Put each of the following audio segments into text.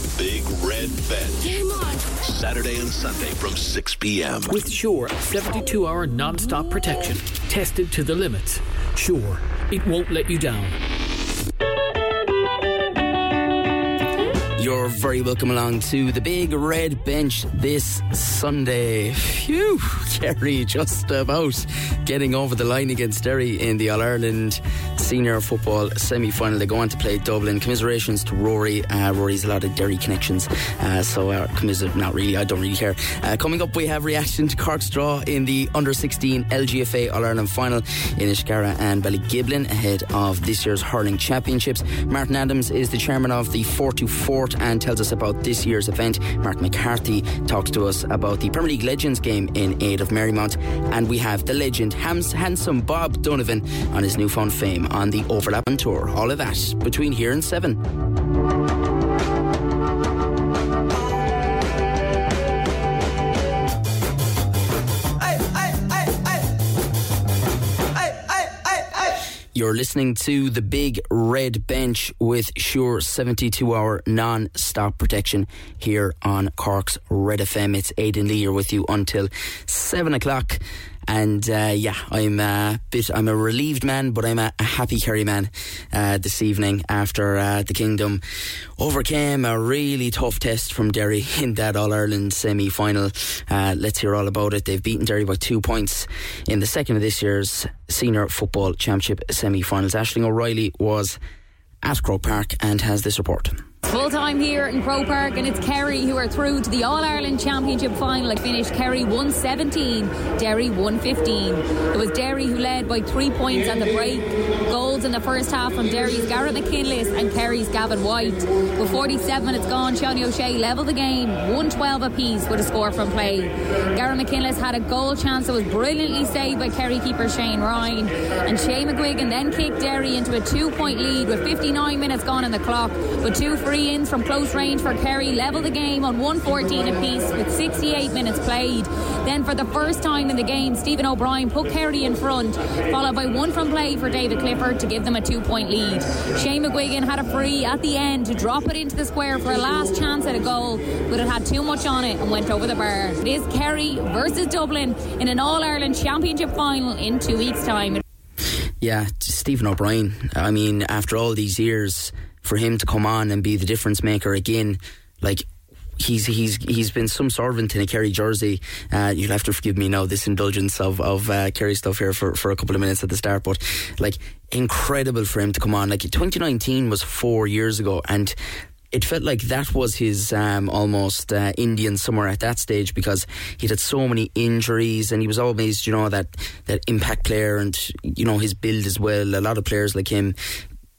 The Big Red Bench. Game on. Saturday and Sunday from 6 p.m. With Sure 72 hour non stop protection. Tested to the limits. Sure, it won't let you down. You're very welcome along to the big red bench this Sunday. Phew, Kerry just about getting over the line against Derry in the All Ireland Senior Football Semi Final. They go on to play Dublin. Commiserations to Rory. Uh, Rory's a lot of Derry connections, uh, so uh, commiserate, not really, I don't really care. Uh, coming up, we have reaction to Cork's draw in the Under 16 LGFA All Ireland Final in Inniscarra and Ballygiblin ahead of this year's Hurling Championships. Martin Adams is the chairman of the Fort to Fort and tells us about this year's event. Mark McCarthy talks to us about the Premier League Legends game in aid of Marymount. And we have the legend, hams- handsome Bob Donovan, on his newfound fame on the Overlap on Tour. All of that between here and seven. You're listening to the Big Red Bench with Sure 72 hour non stop protection here on Cork's Red FM. It's Aidan Lee here with you until 7 o'clock. And uh, yeah, I'm a bit, I'm a relieved man, but I'm a, a happy Kerry man uh, this evening after uh, the Kingdom overcame a really tough test from Derry in that All Ireland semi final. Uh, let's hear all about it. They've beaten Derry by two points in the second of this year's Senior Football Championship semi finals. Ashling O'Reilly was at Croke Park and has this report. Full time here in Croke Park, and it's Kerry who are through to the All Ireland Championship final. It finished Kerry 117, Derry 115. It was Derry who led by three points on the break. Goals in the first half from Derry's Gareth McKinless and Kerry's Gavin White. With 47 minutes gone, Sean O'Shea levelled the game 112 apiece with a score from play. Gareth McKinless had a goal chance that was brilliantly saved by Kerry keeper Shane Ryan, and Shane McGuigan then kicked Derry into a two point lead with 59 minutes gone on the clock, with two ins from close range for Kerry level the game on 114 apiece with 68 minutes played. Then for the first time in the game, Stephen O'Brien put Kerry in front, followed by one from play for David Clifford to give them a two point lead. Shane McGuigan had a free at the end to drop it into the square for a last chance at a goal, but it had too much on it and went over the bar. It is Kerry versus Dublin in an All Ireland Championship final in two weeks' time. Yeah, Stephen O'Brien. I mean, after all these years, for him to come on and be the difference maker again, like he's he's he's been some servant in a Kerry jersey. Uh, you'll have to forgive me now this indulgence of of uh, Kerry stuff here for, for a couple of minutes at the start, but like incredible for him to come on. Like 2019 was four years ago, and it felt like that was his um, almost uh, Indian summer at that stage because he'd had so many injuries and he was always, you know, that, that impact player and, you know, his build as well. A lot of players like him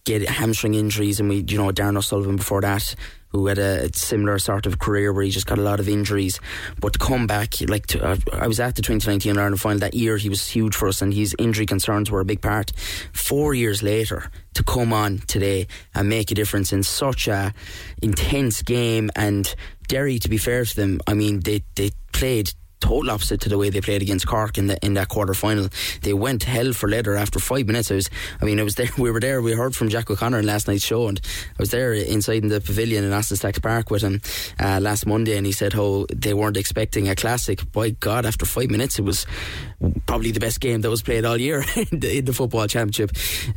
get hamstring injuries and we, you know, Darren O'Sullivan before that who had a similar sort of career where he just got a lot of injuries. But to come back, like to, uh, I was at the 2019 Ireland final that year, he was huge for us, and his injury concerns were a big part. Four years later, to come on today and make a difference in such a intense game, and Derry, to be fair to them, I mean they they played total opposite to the way they played against Cork in the in that quarter final. They went hell for leather after five minutes. I was, I mean, I was there. We were there. We heard from Jack O'Connor in last night's show, and I was there inside in the pavilion in Aston Park with him uh, last Monday, and he said how they weren't expecting a classic. By God, after five minutes, it was probably the best game that was played all year in, the, in the football championship.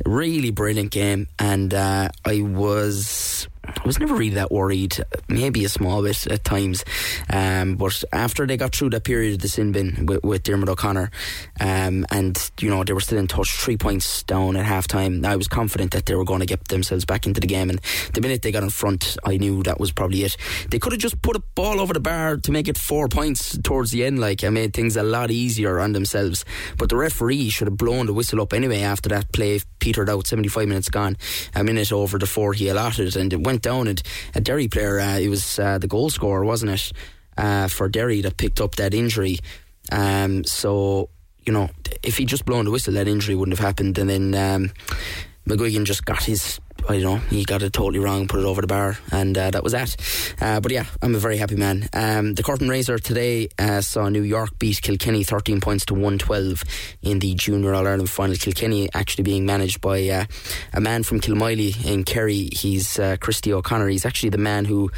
Really brilliant game, and uh, I was. I was never really that worried, maybe a small bit at times. Um, but after they got through that period of the sin bin with, with Dermot O'Connor, um, and you know they were still in touch, three points down at halftime. I was confident that they were going to get themselves back into the game. And the minute they got in front, I knew that was probably it. They could have just put a ball over the bar to make it four points towards the end, like I made things a lot easier on themselves. But the referee should have blown the whistle up anyway after that play petered out, 75 minutes gone, a minute over the four he allotted, and it went down. And a Derry player, uh, it was uh, the goal scorer, wasn't it, uh, for Derry that picked up that injury. Um, so you know, if he'd just blown the whistle, that injury wouldn't have happened. And then um, McGuigan just got his I don't know, he got it totally wrong, put it over the bar, and uh, that was that. Uh, but yeah, I'm a very happy man. Um, the curtain raiser today uh, saw New York beat Kilkenny 13 points to 112 in the Junior All Ireland final. Kilkenny actually being managed by uh, a man from Kilmoyley in Kerry. He's uh, Christy O'Connor. He's actually the man who,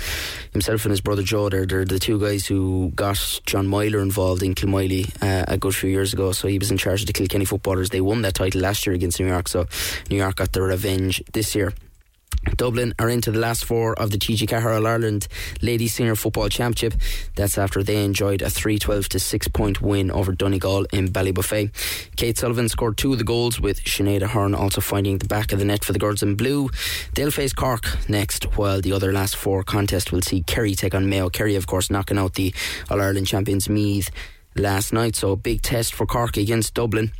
himself and his brother Joe, they're, they're the two guys who got John Meyler involved in Kilmoyley uh, a good few years ago. So he was in charge of the Kilkenny footballers. They won that title last year against New York. So New York got their revenge this year. Dublin are into the last four of the TG All Ireland Ladies Senior Football Championship. That's after they enjoyed a 3 12 to 6 point win over Donegal in Ballybofey. Kate Sullivan scored two of the goals, with Sinead Aherne also finding the back of the net for the girls in blue. They'll face Cork next, while the other last four contest will see Kerry take on Mayo. Kerry, of course, knocking out the All Ireland champions Meath last night. So a big test for Cork against Dublin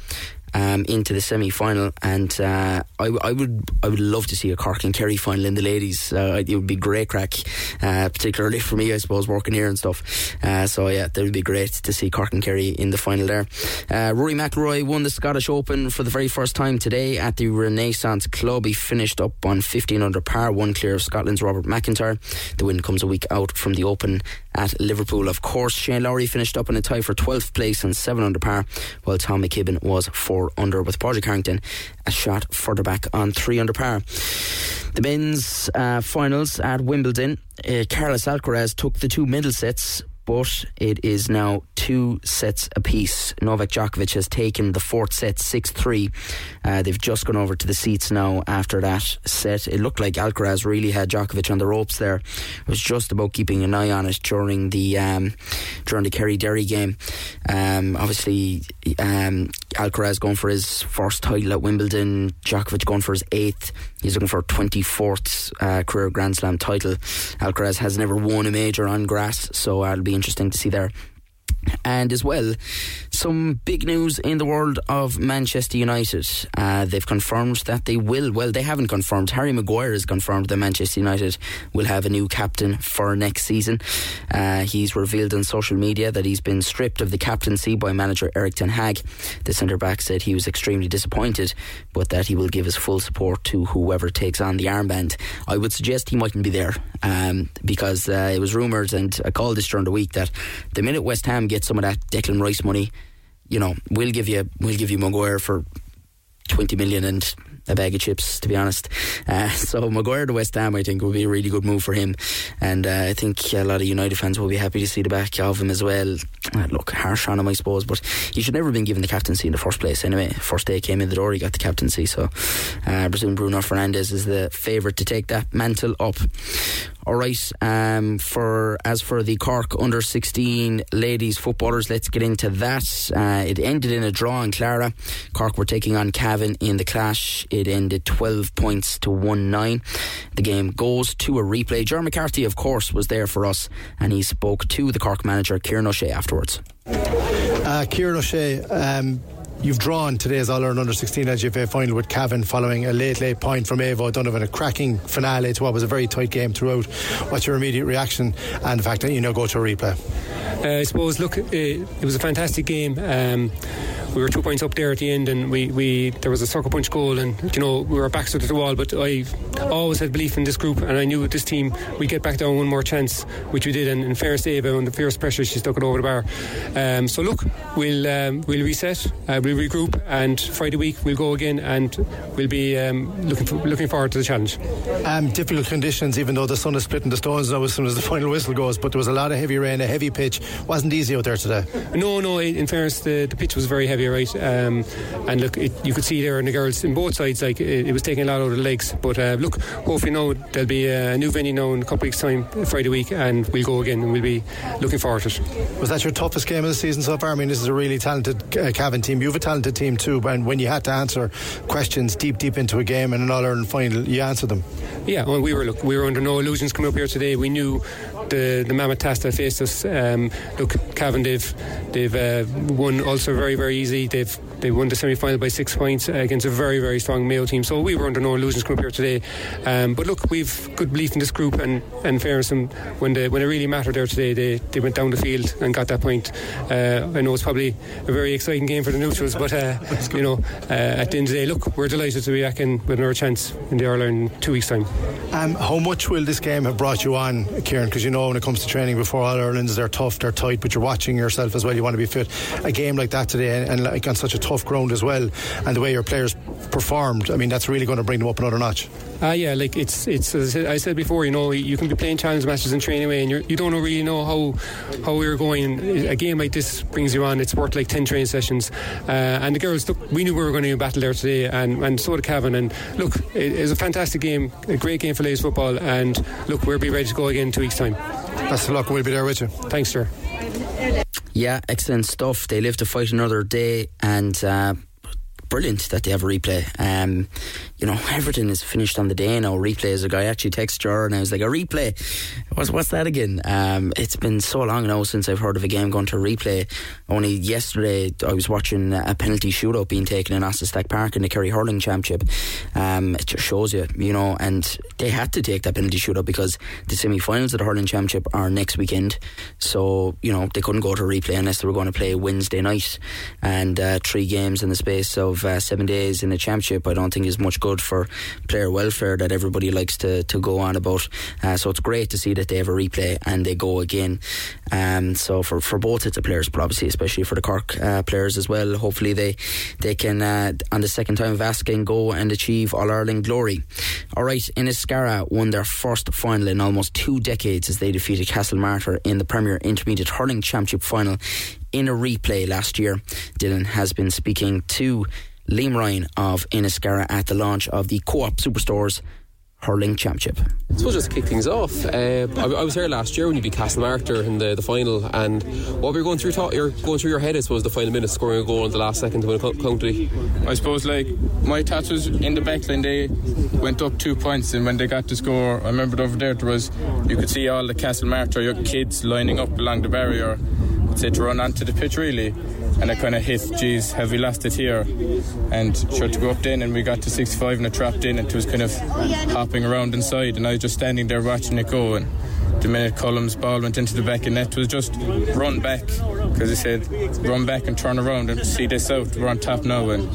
um, into the semi final, and uh, I, I, would I would love to see a Cork and Kerry final in the ladies. Uh, it would be great crack, uh, particularly for me, I suppose, working here and stuff. Uh, so yeah, that would be great to see Cork and Kerry in the final there. Uh, Rory McIlroy won the Scottish Open for the very first time today at the Renaissance Club. He finished up on 15 under par, one clear of Scotland's Robert McIntyre. The win comes a week out from the Open at Liverpool. Of course, Shane Lowry finished up in a tie for 12th place and 7 under par, while Tom McKibbin was 4 under, with Padraig Harrington a shot further back on 3 under par. The men's uh, finals at Wimbledon, uh, Carlos Alcaraz took the two middle sets but it is now two sets apiece. Novak Djokovic has taken the fourth set 6 3. Uh, they've just gone over to the seats now after that set. It looked like Alcaraz really had Djokovic on the ropes there. It was just about keeping an eye on it during the um, during the Kerry Derry game. Um, obviously, um, Alcaraz going for his first title at Wimbledon, Djokovic going for his eighth. He's looking for a 24th uh, career Grand Slam title. Alcaraz has never won a major on grass, so it'll be interesting to see there. And as well, some big news in the world of Manchester United. Uh, they've confirmed that they will. Well, they haven't confirmed. Harry Maguire has confirmed that Manchester United will have a new captain for next season. Uh, he's revealed on social media that he's been stripped of the captaincy by manager Erik Ten Hag. The centre back said he was extremely disappointed, but that he will give his full support to whoever takes on the armband. I would suggest he mightn't be there um, because uh, it was rumoured, and I called this during the week, that the minute West Ham get some of that Declan Rice money, you know, we'll give you we'll give you Maguire for twenty million and a bag of chips, to be honest. Uh, so Maguire to West Ham, I think, will be a really good move for him, and uh, I think a lot of United fans will be happy to see the back of him as well. Uh, look, harsh on him, I suppose, but he should never have been given the captaincy in the first place. Anyway, first day he came in the door, he got the captaincy. So uh, I presume Bruno Fernandes is the favourite to take that mantle up. All right. Um, for as for the Cork under sixteen ladies footballers, let's get into that. Uh, it ended in a draw in Clara. Cork were taking on Cavan in the clash. It ended twelve points to one nine. The game goes to a replay. Jerry McCarthy, of course, was there for us, and he spoke to the Cork manager Kieran O'Shea afterwards. Uh, Kieran O'Shea. Um You've drawn today's All Ireland Under 16 LGFA final with Cavan following a late, late point from Ava Donovan, a cracking finale to what was a very tight game throughout. What's your immediate reaction and the fact that you now go to a replay? Uh, I suppose, look, it, it, was a fantastic game. Um, we were two points up there at the end, and we, we there was a sucker punch goal, and you know we were backs to the wall. But I always had belief in this group, and I knew with this team we get back down one more chance, which we did. And in fairness to Ava, under fierce pressure, she stuck it over the bar. Um, so look, we'll um, we'll reset, uh, we'll regroup, and Friday week we'll go again, and we'll be um, looking for, looking forward to the challenge. Um, difficult conditions, even though the sun is splitting the stones now as soon as the final whistle goes. But there was a lot of heavy rain, a heavy pitch. wasn't easy out there today. No, no. In fairness, the, the pitch was very heavy, right? Um, and look, it, you could see there in the girls in both sides, like it, it was taking a lot out of the legs. But uh, look, hopefully now there'll be a new venue now in a couple weeks' time, Friday week, and we'll go again, and we'll be looking forward to it. Was that your toughest game of the season so far? I mean, this is a really talented uh, Cavan team. You have a talented team too, and when you had to answer questions deep, deep into a game and an All Ireland final, you answered them. Yeah, well, we were look, we were under no illusions coming up here today. We knew the the mammoth task that faced us. Um, look, Cavan, they've they've uh, won also very very easy. They've they won the semi final by six points against a very, very strong Mayo team. So we were under no illusions coming up here today. Um, but look, we've good belief in this group, and, and fairness, and when, they, when it really mattered there today, they, they went down the field and got that point. Uh, I know it's probably a very exciting game for the neutrals, but uh, you know, uh, at the end of the day, look, we're delighted to be back in with another chance in the Ireland in two weeks' time. Um, how much will this game have brought you on, Kieran? Because you know when it comes to training before All Irelands, they're tough, they're tight, but you're watching yourself as well. You want to be fit. A game like that today, and, and like on such a tough ground as well, and the way your players performed, I mean, that's really going to bring them up another notch. Ah, uh, yeah, like it's it's as I said before, you know, you can be playing challenge matches in training away, and you're, you do not really know how how we're going. A game like this brings you on. It's worth like ten training sessions, uh, and the girls, look, we knew we were going to battle there today, and and so did Cavan. And look, it, it was a fantastic game, a great game for ladies football, and look, we'll be ready to go again in two weeks' time. Best of luck, we'll be there with you. Thanks, sir. Yeah, excellent stuff. They live to fight another day, and. Uh, brilliant that they have a replay. Um, you know, everything is finished on the day now. Replays. A guy actually texted her and I was like, a replay? What's, what's that again? Um, it's been so long now since I've heard of a game going to replay. Only yesterday I was watching a penalty shootout being taken in Stack Park in the Kerry Hurling Championship. Um, it just shows you, you know, and they had to take that penalty shootout because the semi finals of the Hurling Championship are next weekend. So, you know, they couldn't go to replay unless they were going to play Wednesday night. And uh, three games in the space of uh, seven days in the Championship, I don't think is much good for player welfare that everybody likes to, to go on about. Uh, so it's great to see that they have a replay and they go again. Um, so for, for both sets of players, but obviously especially for the Cork uh, players as well, hopefully they they can uh, on the second time of asking go and achieve All Ireland glory. All right, Inniscarra won their first final in almost two decades as they defeated Castlemartyr in the Premier Intermediate Hurling Championship final in a replay last year. Dylan has been speaking to Liam Ryan of Inniscarra at the launch of the Co-op Superstores hurling championship. I suppose just to kick things off, uh, I, I, was here last year when you beat Castlemartyr in the, the final, and what were you going through? Thought you're going through your head, I suppose, the final minute, scoring a goal in the last second to win a county. I suppose like my thoughts was in the back line. They went up two points, and when they got to score, I remember over there there was you could see all the Castlemartyr kids lining up along the barrier, to run onto the pitch really and I kind of hit, geez, have we lost it here? And sure to go up then, and we got to 65 and it trapped in, and it was kind of hopping around inside, and I was just standing there watching it go. And the minute Cullum's ball went into the back of net was just run back because he said run back and turn around and see this out. We're on top now and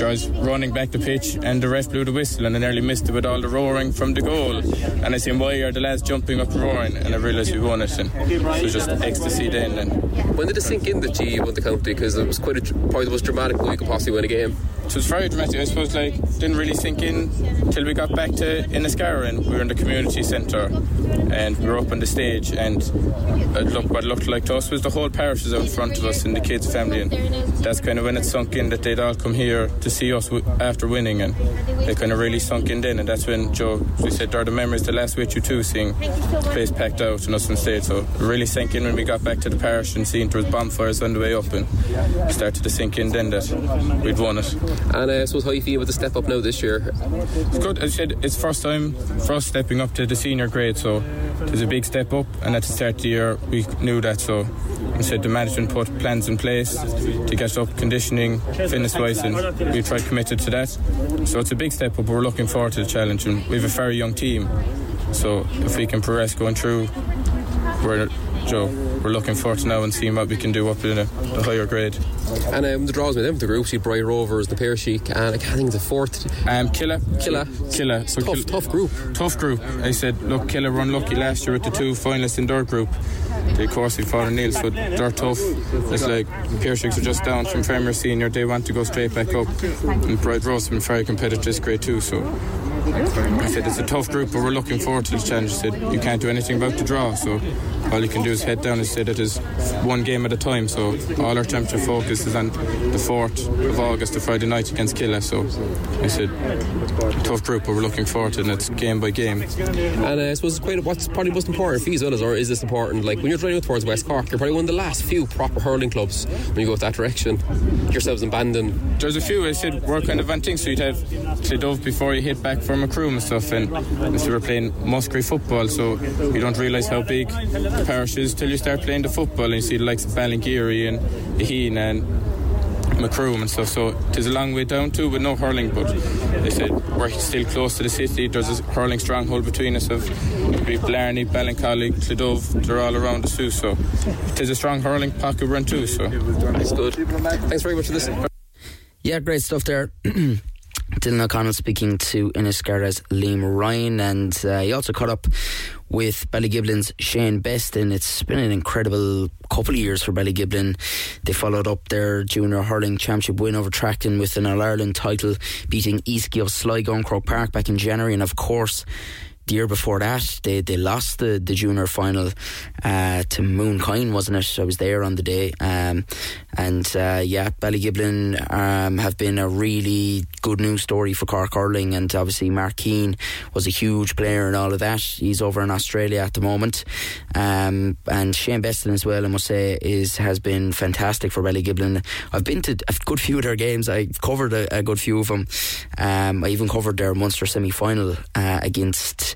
was running back the pitch and the ref blew the whistle and I nearly missed it with all the roaring from the goal. And I seen why are the lads jumping up roaring? And I realised we won it and it was just ecstasy then and when did it sink in that you won the county? Because it was quite a, probably the most dramatic way you could possibly win a game. It was very dramatic. I suppose like didn't really sink in till we got back to Inniscarra and we were in the community centre and we were up on the stage and look what looked like to us was the whole parish was out in front of us and the kids family. And that's kind of when it sunk in that they'd all come here to see us w- after winning and they kind of really sunk in then. And that's when Joe we said there are the memories the last with you too seeing the place packed out and us on stage. So it really sank in when we got back to the parish and seeing there was bonfires on the way up and started to sink in then that we'd won it. And uh, so how you feel with the step up now this year? It's good. As I said it's first time for us stepping up to the senior grade so there's a big step up and at the start of the year we knew that so I said the management put plans in place to get up conditioning fitness wise and we tried committed to that. So it's a big step up we're looking forward to the challenge and we have a very young team. So if we can progress going through we're Joe, we're looking forward to now and seeing what we can do up in a, the higher grade. And um, the draws with them, the groups, you Bride Rovers, the Piarsaigh, and I can't think the fourth. Um, Killeagh. Killeagh. Killeagh. So tough, Killeagh, tough group. Tough group. I said, look, Killeagh were unlucky last year with the two finalists in their group. They, of course, we fought Neil, so they're tough. It's like Piarsaighs are just down from Premier Senior. They want to go straight back up. And Bride Rovers have been very competitive this grade too, so I said it's a tough group, but we're looking forward to the challenge. Said you can't do anything about the draw, so all you can do is head down and say that it's one game at a time. So all our championship focus is on the 4th of August, the Friday night against Killeagh. So I said tough group, but we're looking forward to it, and it's game by game. And uh, I suppose it's quite what's probably most important for you as well, is, or is this important? Like when you're training towards West Cork, you're probably one of the last few proper hurling clubs when you go that direction. Yourselves in Bandon. There's a few. I said we're kind of things. So you'd have Cloughduv before you hit back from Macroom and stuff, and so we're playing Muskerry football, so you don't realise how big the parish is till you start playing the football and you see the likes of Ballingeary and Aheen and Macroom and stuff. So there's a long way down too, with no hurling. But they said we're still close to the city. There's a hurling stronghold between us of we Blarney, Ballincollig, Cloughduv. They're all around us too. So there's a strong hurling pocket run too. So that's good. Thanks very much for this. Yeah, great stuff there. Dylan O'Connell speaking to Inniscarra's Liam Ryan, and uh, he also caught up with Ballygiblin's Shane Beston. It's been an incredible couple of years for Ballygiblin. They followed up their junior hurling championship win over Tracton with an All Ireland title, beating Easkey of Sligo and Croke Park back in January, and of course the year before that, they, they lost the, the junior final uh, to Mooncoin, wasn't it? I was there on the day. Um, and uh, yeah, Ballygiblin um, have been a really good news story for Cork hurling. And obviously, Mark Keane was a huge player and all of that. He's over in Australia at the moment. Um, and Shane Beston as well, I must say, is has been fantastic for Ballygiblin. I've been to a good few of their games. I covered a, a good few of them. Um, I even covered their Munster semi final uh, against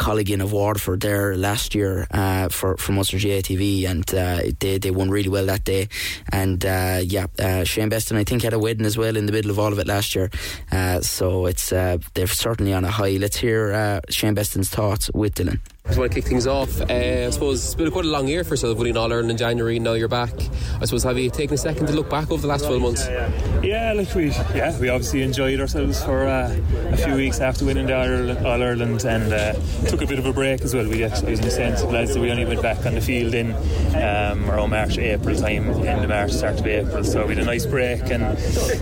Colligan of Waterford there last year uh, for for Munster GATV, and uh, they they won really well that day. And uh, yeah, uh, Shane Beston I think had a wedding as well in the middle of all of it last year. Uh, so it's uh, they're certainly on a high. Let's hear Shane Beston's thoughts with Dylan. I just want to kick things off. Uh, I suppose it's been quite a long year for yourself, winning All Ireland in January. Now you're back. I suppose have you taken a second to look back over the last 12 months? Yeah, like we, yeah, we obviously enjoyed ourselves for uh, a few weeks after winning the All Ireland, and uh, took a bit of a break as well. We actually was in the sense of lads that we only went back on the field in um, around March, April time, end of March, start of April. So we had a nice break and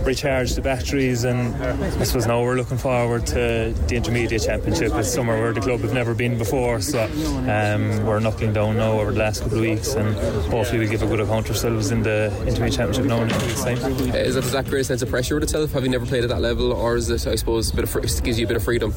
recharged the batteries. And I suppose now we're looking forward to the intermediate championship. It's somewhere where the club have never been before. So um, we're knocking down now over the last couple of weeks, and hopefully we'll give a good account of ourselves in the intermediate championship now in a week's time. Is that does that create a sense of pressure with itself? Have you never played at that level, or is it, I suppose, a bit of gives you a bit of freedom?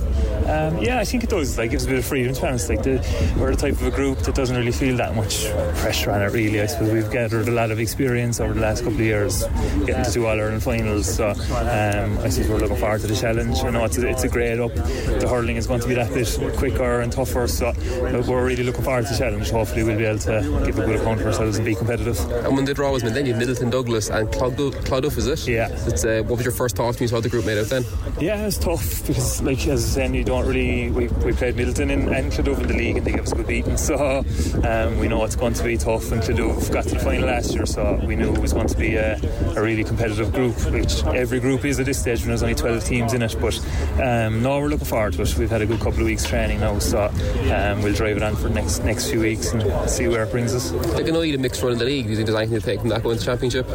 Um, yeah, I think it does. Like gives a bit of freedom. To be like the, we're the type of a group that doesn't really feel that much pressure on it. Really, I suppose we've gathered a lot of experience over the last couple of years, getting to two All Ireland finals. So um, I suppose we're looking forward to the challenge. You know, it's a, it's a grade up. The hurling is going to be that bit quicker and tougher. So we're really looking forward to the challenge. Hopefully, we'll be able to give a good account of ourselves and be competitive. And when the draw was made, then you had Midleton Douglas and Clodagh, is it? Yeah. It's, uh, what was your first thought when you saw the group made out then? Yeah, it was tough because, like as I said, you don't really. We, we played Midleton and, and Clodagh in the league and they gave us a good beating. So um, we know it's going to be tough. And Clodagh got to the final last year, so we knew it was going to be a, a really competitive group, which every group is at this stage when there's only 12 teams in it. But um, no, we're looking forward to it. We've had a good couple of weeks training now, so um, we'll drive it on for the next next few weeks and see where it brings us. Like I know you had a mixed run in the league. Do you think there's anything to take from that going to the championship?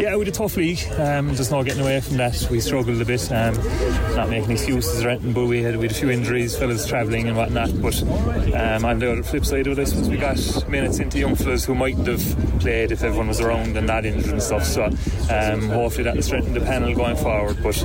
Yeah, we had a tough league. Um, just not getting away from that. We struggled a bit. Um, not making excuses or anything, but we had we had a few injuries, fellas travelling and whatnot. But um, on the flip side of it, I suppose we got minutes into young fellas who mightn't have played if everyone was around and not injured and stuff. So um, hopefully that will strengthen the panel going forward. But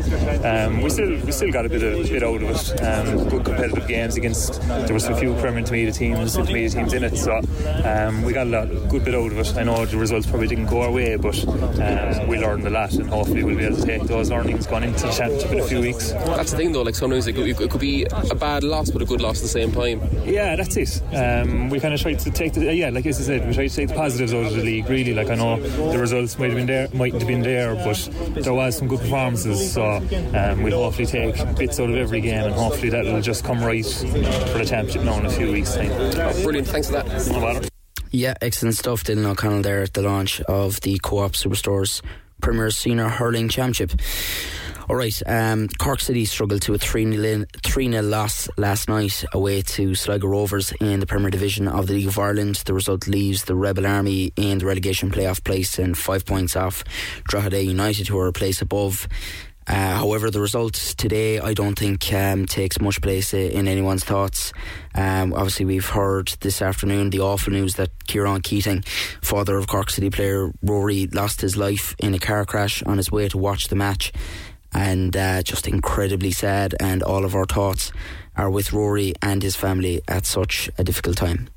um, we still we still got a bit of bit out of it. Um, good competitive games against there was a few Premier Intermediate teams, intermediate teams in it. So um, we got a lot, good bit out of it. I know the results probably didn't go our way, but uh, we learned a lot, and hopefully we'll be able to take those learnings going into the championship in a few weeks. That's the thing, though. Like sometimes it could, it could be a bad loss, but a good loss same time. Yeah, that's it. Um, we kind of tried to take the yeah, like as I said, we tried to take the positives out of the league. Really, like I know the results might have been there, mightn't have been there, but there was some good performances. So um, we'll hopefully take bits out of every game, and hopefully that'll just come right for the championship now in a few weeks' time. Oh, brilliant! Thanks for that. No matter. Yeah, excellent stuff. Dylan O'Connell there at the launch of the Co-op Superstores Premier Senior Hurling Championship. All right, um, Cork City struggled to a 3 0 loss last night away to Sligo Rovers in the Premier Division of the League of Ireland. The result leaves the Rebel Army in the relegation playoff place and five points off Drogheda United, who are a place above. Uh, however, the result today, I don't think um, takes much place in anyone's thoughts. Um, obviously, we've heard this afternoon the awful news that Kieran Keating, father of Cork City player Rory, lost his life in a car crash on his way to watch the match. And uh, just incredibly sad, and all of our thoughts are with Rory and his family at such a difficult time.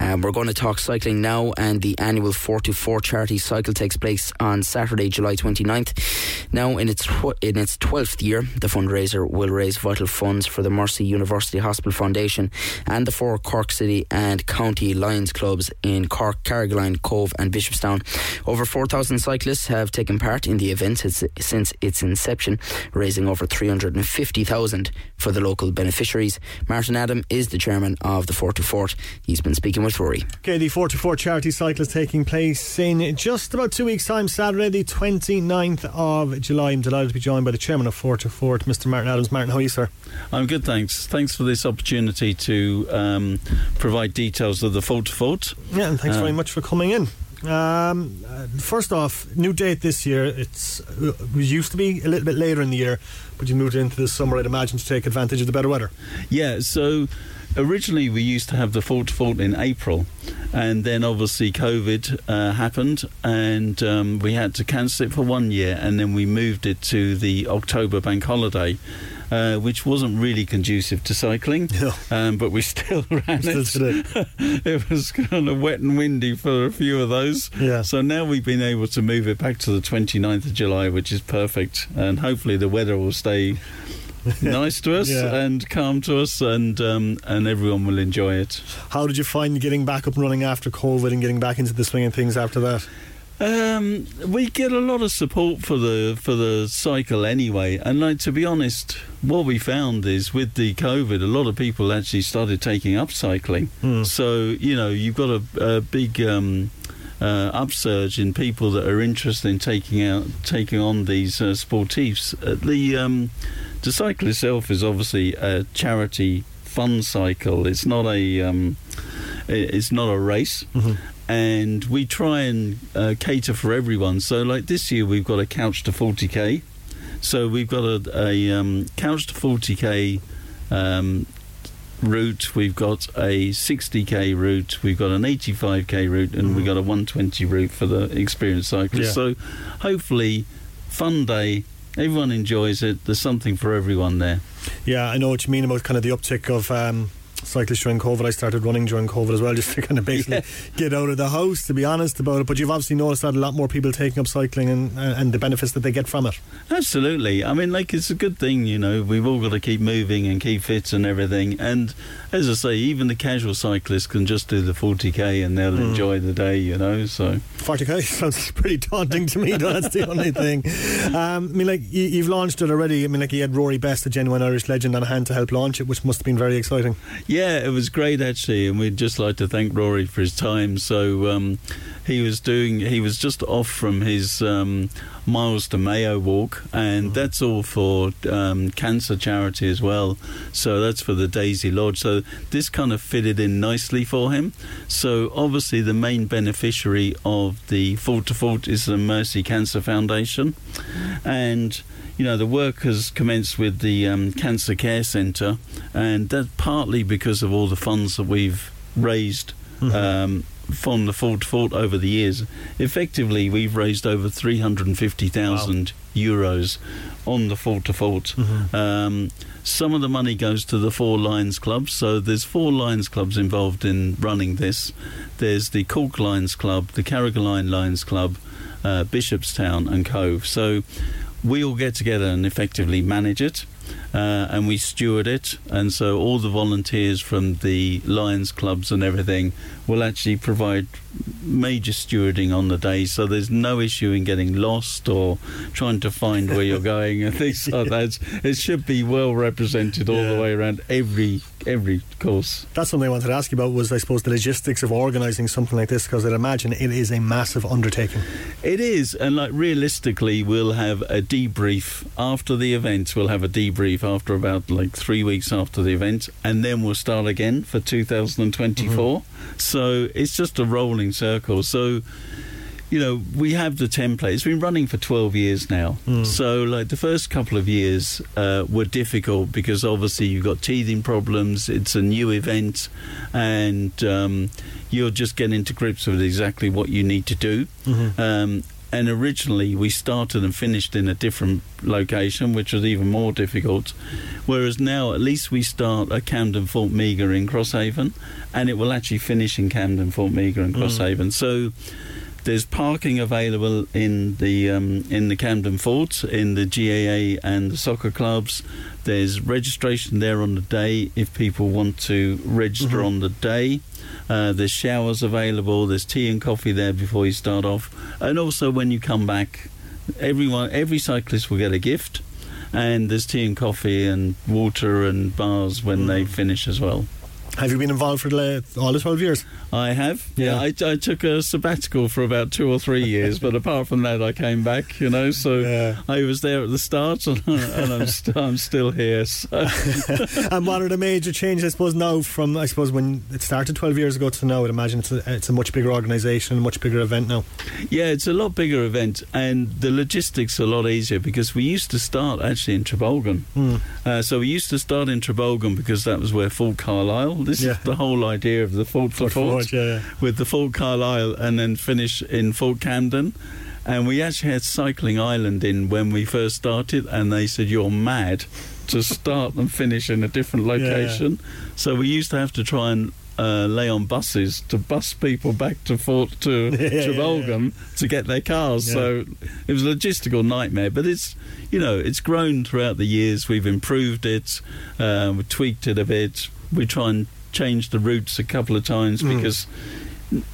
Um, we're going to talk cycling now, and the annual Fort to Fort charity cycle takes place on Saturday, July 29th. Now, in its in its 12th year, the fundraiser will raise vital funds for the Mercy University Hospital Foundation and the four Cork City and County Lions clubs in Cork, Carrigaline, Cobh, and Bishopstown. Over 4,000 cyclists have taken part in the event since, since its inception, raising over 350,000 for the local beneficiaries. Martin Adam is the chairman of the Fort to Fort. He's been speaking with Rory. Okay, the Fort to Fort charity cycle is taking place in just about two weeks' time, Saturday, the 29th of July. I'm delighted to be joined by the chairman of Fort to Fort, Mr. Martin Adams. Martin, how are you, sir? I'm good, thanks. Thanks for this opportunity to um, provide details of the Fort to Fort. Yeah, and thanks Uh, very much for coming in. Um, uh, first off, new date this year. It's uh, it used to be a little bit later in the year, but you moved into the summer, I'd imagine, to take advantage of the better weather. Yeah, so originally we used to have the Fort Fort in April, and then obviously COVID uh, happened, and um, we had to cancel it for one year, and then we moved it to the October bank holiday. Uh, which wasn't really conducive to cycling, um, but we still ran it. it was kind of wet and windy for a few of those. Yeah. So now we've been able to move it back to the 29th of July, which is perfect, and hopefully the weather will stay nice to us Yeah. and calm to us, and um, and everyone will enjoy it. How did you find getting back up and running after COVID and getting back into the swing of things after that? Um, we get a lot of support for the for the cycle anyway, and like to be honest, what we found is with the COVID, a lot of people actually started taking up cycling. So you know, you've got a, a big. Um, uh, upsurge in people that are interested in taking out taking on these uh, sportifs. Uh, the um, the cycle itself is obviously a charity fun cycle. It's not a um, it's not a race. And we try and uh, cater for everyone. So, like this year, we've got a couch to 40k. So, we've got a, a um, couch to 40k um, route, we've got a 60k route, we've got an 85k route, and we've got a 120 route for the experienced cyclists. Yeah. So, hopefully, fun day. Everyone enjoys it. There's something for everyone there. Yeah, I know what you mean about kind of the uptick of um, cyclists during COVID. I started running during COVID as well, just to kind of basically get out of the house, to be honest about it. But you've obviously noticed that a lot more people taking up cycling and, uh, and the benefits that they get from it. Absolutely. I mean, like, it's a good thing, you know. We've all got to keep moving and keep fit and everything. And as I say, even the casual cyclist can just do the 40k and they'll enjoy the day, you know. So, 40k sounds pretty daunting to me, though. That's the only thing. Um, I mean, like, you, you've launched it already. I mean, like, you had Rory Best, a genuine Irish legend, on hand to help launch it, which must have been very exciting. yeah, it was great actually. And we'd just like to thank Rory for his time. So, um, he was doing, he was just off from his um, Miles to Mayo walk, and that's all for um, cancer charity as well. So, that's for the Daisy Lodge. So, this kind of fitted in nicely for him. So, obviously, the main beneficiary of the Fort to Fort is the Mercy Cancer Foundation. And you know, the work has commenced with the um, Cancer Care Centre, and that's partly because of all the funds that we've raised um, from the Fort to Fort over the years. Effectively, we've raised over 350,000 euros on the Fort to Fort. Um, some of the money goes to the four Lions clubs, so there's four Lions clubs involved in running this. There's the Cork Lions Club, the Carrigaline Lions Club, uh, Bishopstown, and Cobh. So we all get together and effectively manage it. Uh, and we steward it, and so all the volunteers from the Lions clubs and everything will actually provide major stewarding on the day. So there's no issue in getting lost or trying to find where you're going and things like that. It should be well represented all the way around every every course. That's something I wanted to ask you about was, I suppose, the logistics of organising something like this, because I'd imagine it is a massive undertaking. It is, and like realistically, we'll have a debrief after the event. We'll have a debrief after about like three weeks after the event, and then we'll start again for 2024. Mm-hmm. So it's just a rolling circle. So. You know, we have the template. It's been running for 12 years now. So, like, the first couple of years uh, were difficult because obviously you've got teething problems, it's a new event, and um, you're just getting to grips with exactly what you need to do. Um, and originally we started and finished in a different location, which was even more difficult. Whereas now, at least we start at Camden Fort Meagher in Crosshaven, and it will actually finish in Camden Fort Meagher in Mm. Crosshaven. So there's parking available in the um, in the Camden Fort, in the GAA and the soccer clubs. There's registration there on the day if people want to register Mhm. on the day. Uh, there's showers available. There's tea and coffee there before you start off, and also when you come back, everyone, every cyclist will get a gift, and there's tea and coffee and water and bars when they finish as well. Have you been involved for the, all the 12 years? I have. Yeah, I, I took a sabbatical for about two or three years, but apart from that, I came back. You know, so I was there at the start, and, and I'm, st- I'm still here. So. and what are the major changes, I suppose, now from, I suppose, when it started 12 years ago to now? I'd imagine it's a, it's a much bigger organisation, a much bigger event now. Yeah, it's a lot bigger event, and the logistics are a lot easier because we used to start actually in Trabolgan. Hmm. Uh, so we used to start in Trabolgan because that was where Fort Carlisle. This Yeah. is the whole idea of the Fort for Fort Fort, Forge, yeah, yeah. with the Fort Carlisle, and then finish in Fort Camden. And we actually had Cycling Ireland in when we first started, and they said you're mad to start and finish in a different Yeah, yeah. location. So we used to have to try and uh, lay on buses to bus people back to Fort to Yeah, yeah, Trabolgan to get their cars. Yeah. So it was a logistical nightmare. But it's you know it's grown throughout the years. We've improved it, uh, we tweaked it a bit. We try and change the routes a couple of times Mm. because.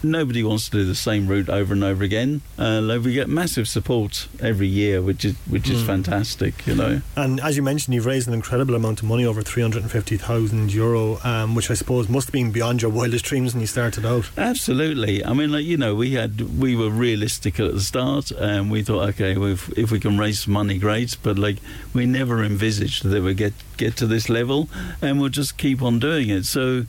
Nobody wants to do the same route over and over again. Uh, we get massive support every year, which is which is Mm. fantastic. You know. And as you mentioned, you've raised an incredible amount of money, over 350,000 euro, um, which I suppose must have been beyond your wildest dreams when you started out. Absolutely. I mean, like you know, we had we were realistic at the start, and we thought, okay, well, if, if we can raise some money, great. But like, we never envisaged that we get get to this level, and we'll just keep on doing it. So.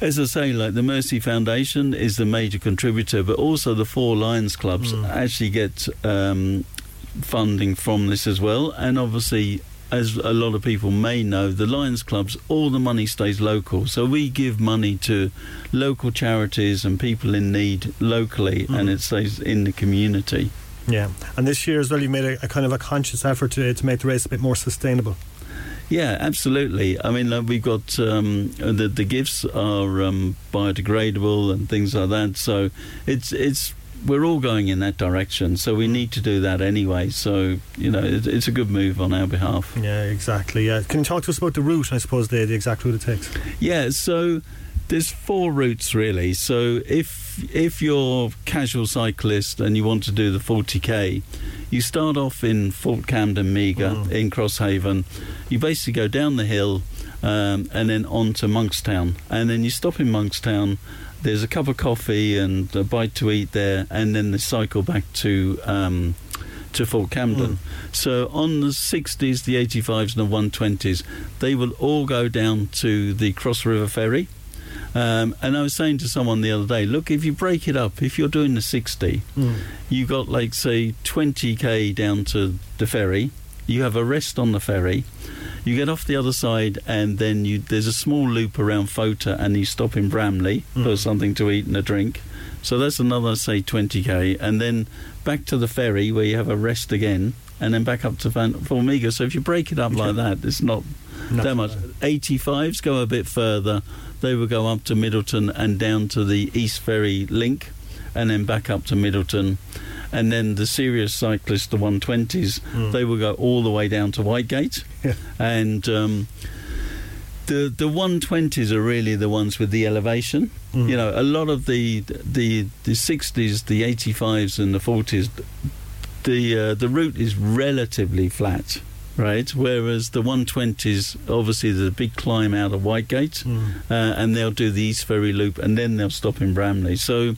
As I say, like the Mercy Foundation is the major contributor, but also the four Lions clubs actually get um, funding from this as well. And obviously, as a lot of people may know, the Lions clubs, all the money stays local. So we give money to local charities and people in need locally, and Mhm. it stays in the community. Yeah. And this year as well, you've made a, a kind of a conscious effort to, to make the race a bit more sustainable. Yeah, absolutely. I mean, we've got um, the the gifts are um, biodegradable and things like that. So it's it's we're all going in that direction. So we need to do that anyway. So you know, it, it's a good move on our behalf. Yeah, exactly. Yeah. Can you talk to us about the route, I suppose, the, the exact route it takes? Yeah, so there's four routes really. So if if you're a casual cyclist and you want to do the 40k, you start off in Fort Camden Meagher in Crosshaven. You basically go down the hill um, and then on to Monkstown, and then you stop in Monkstown. There's a cup of coffee and a bite to eat there, and then the cycle back to. Um, to Fort Camden. So on the 60s, the 85s, and the 120s, they will all go down to the Cross River Ferry. Um, and I was saying to someone the other day, look, if you break it up, if you're doing the 60, you got like say 20k down to the ferry. You have a rest on the ferry. You get off the other side, and then you there's a small loop around Fota, and you stop in Bramley for something to eat and a drink. So that's another say 20k, and then back to the ferry where you have a rest again, and then back up to Van Formiga. So if you break it up like that, it's not Not that much. 85s go a bit further. They will go up to Midleton and down to the East Ferry link, and then back up to Midleton. And then the serious cyclists, the 120s, Mm. they will go all the way down to Whitegate. Yeah. And um, the the 120s are really the ones with the elevation. Mm. You know, a lot of the the the 60s, the 85s, and the 40s, the uh, the route is relatively flat, right? Whereas the 120s, obviously, there's a big climb out of Whitegate, Mm. uh, and they'll do the East Ferry Loop, and then they'll stop in Bramley. So.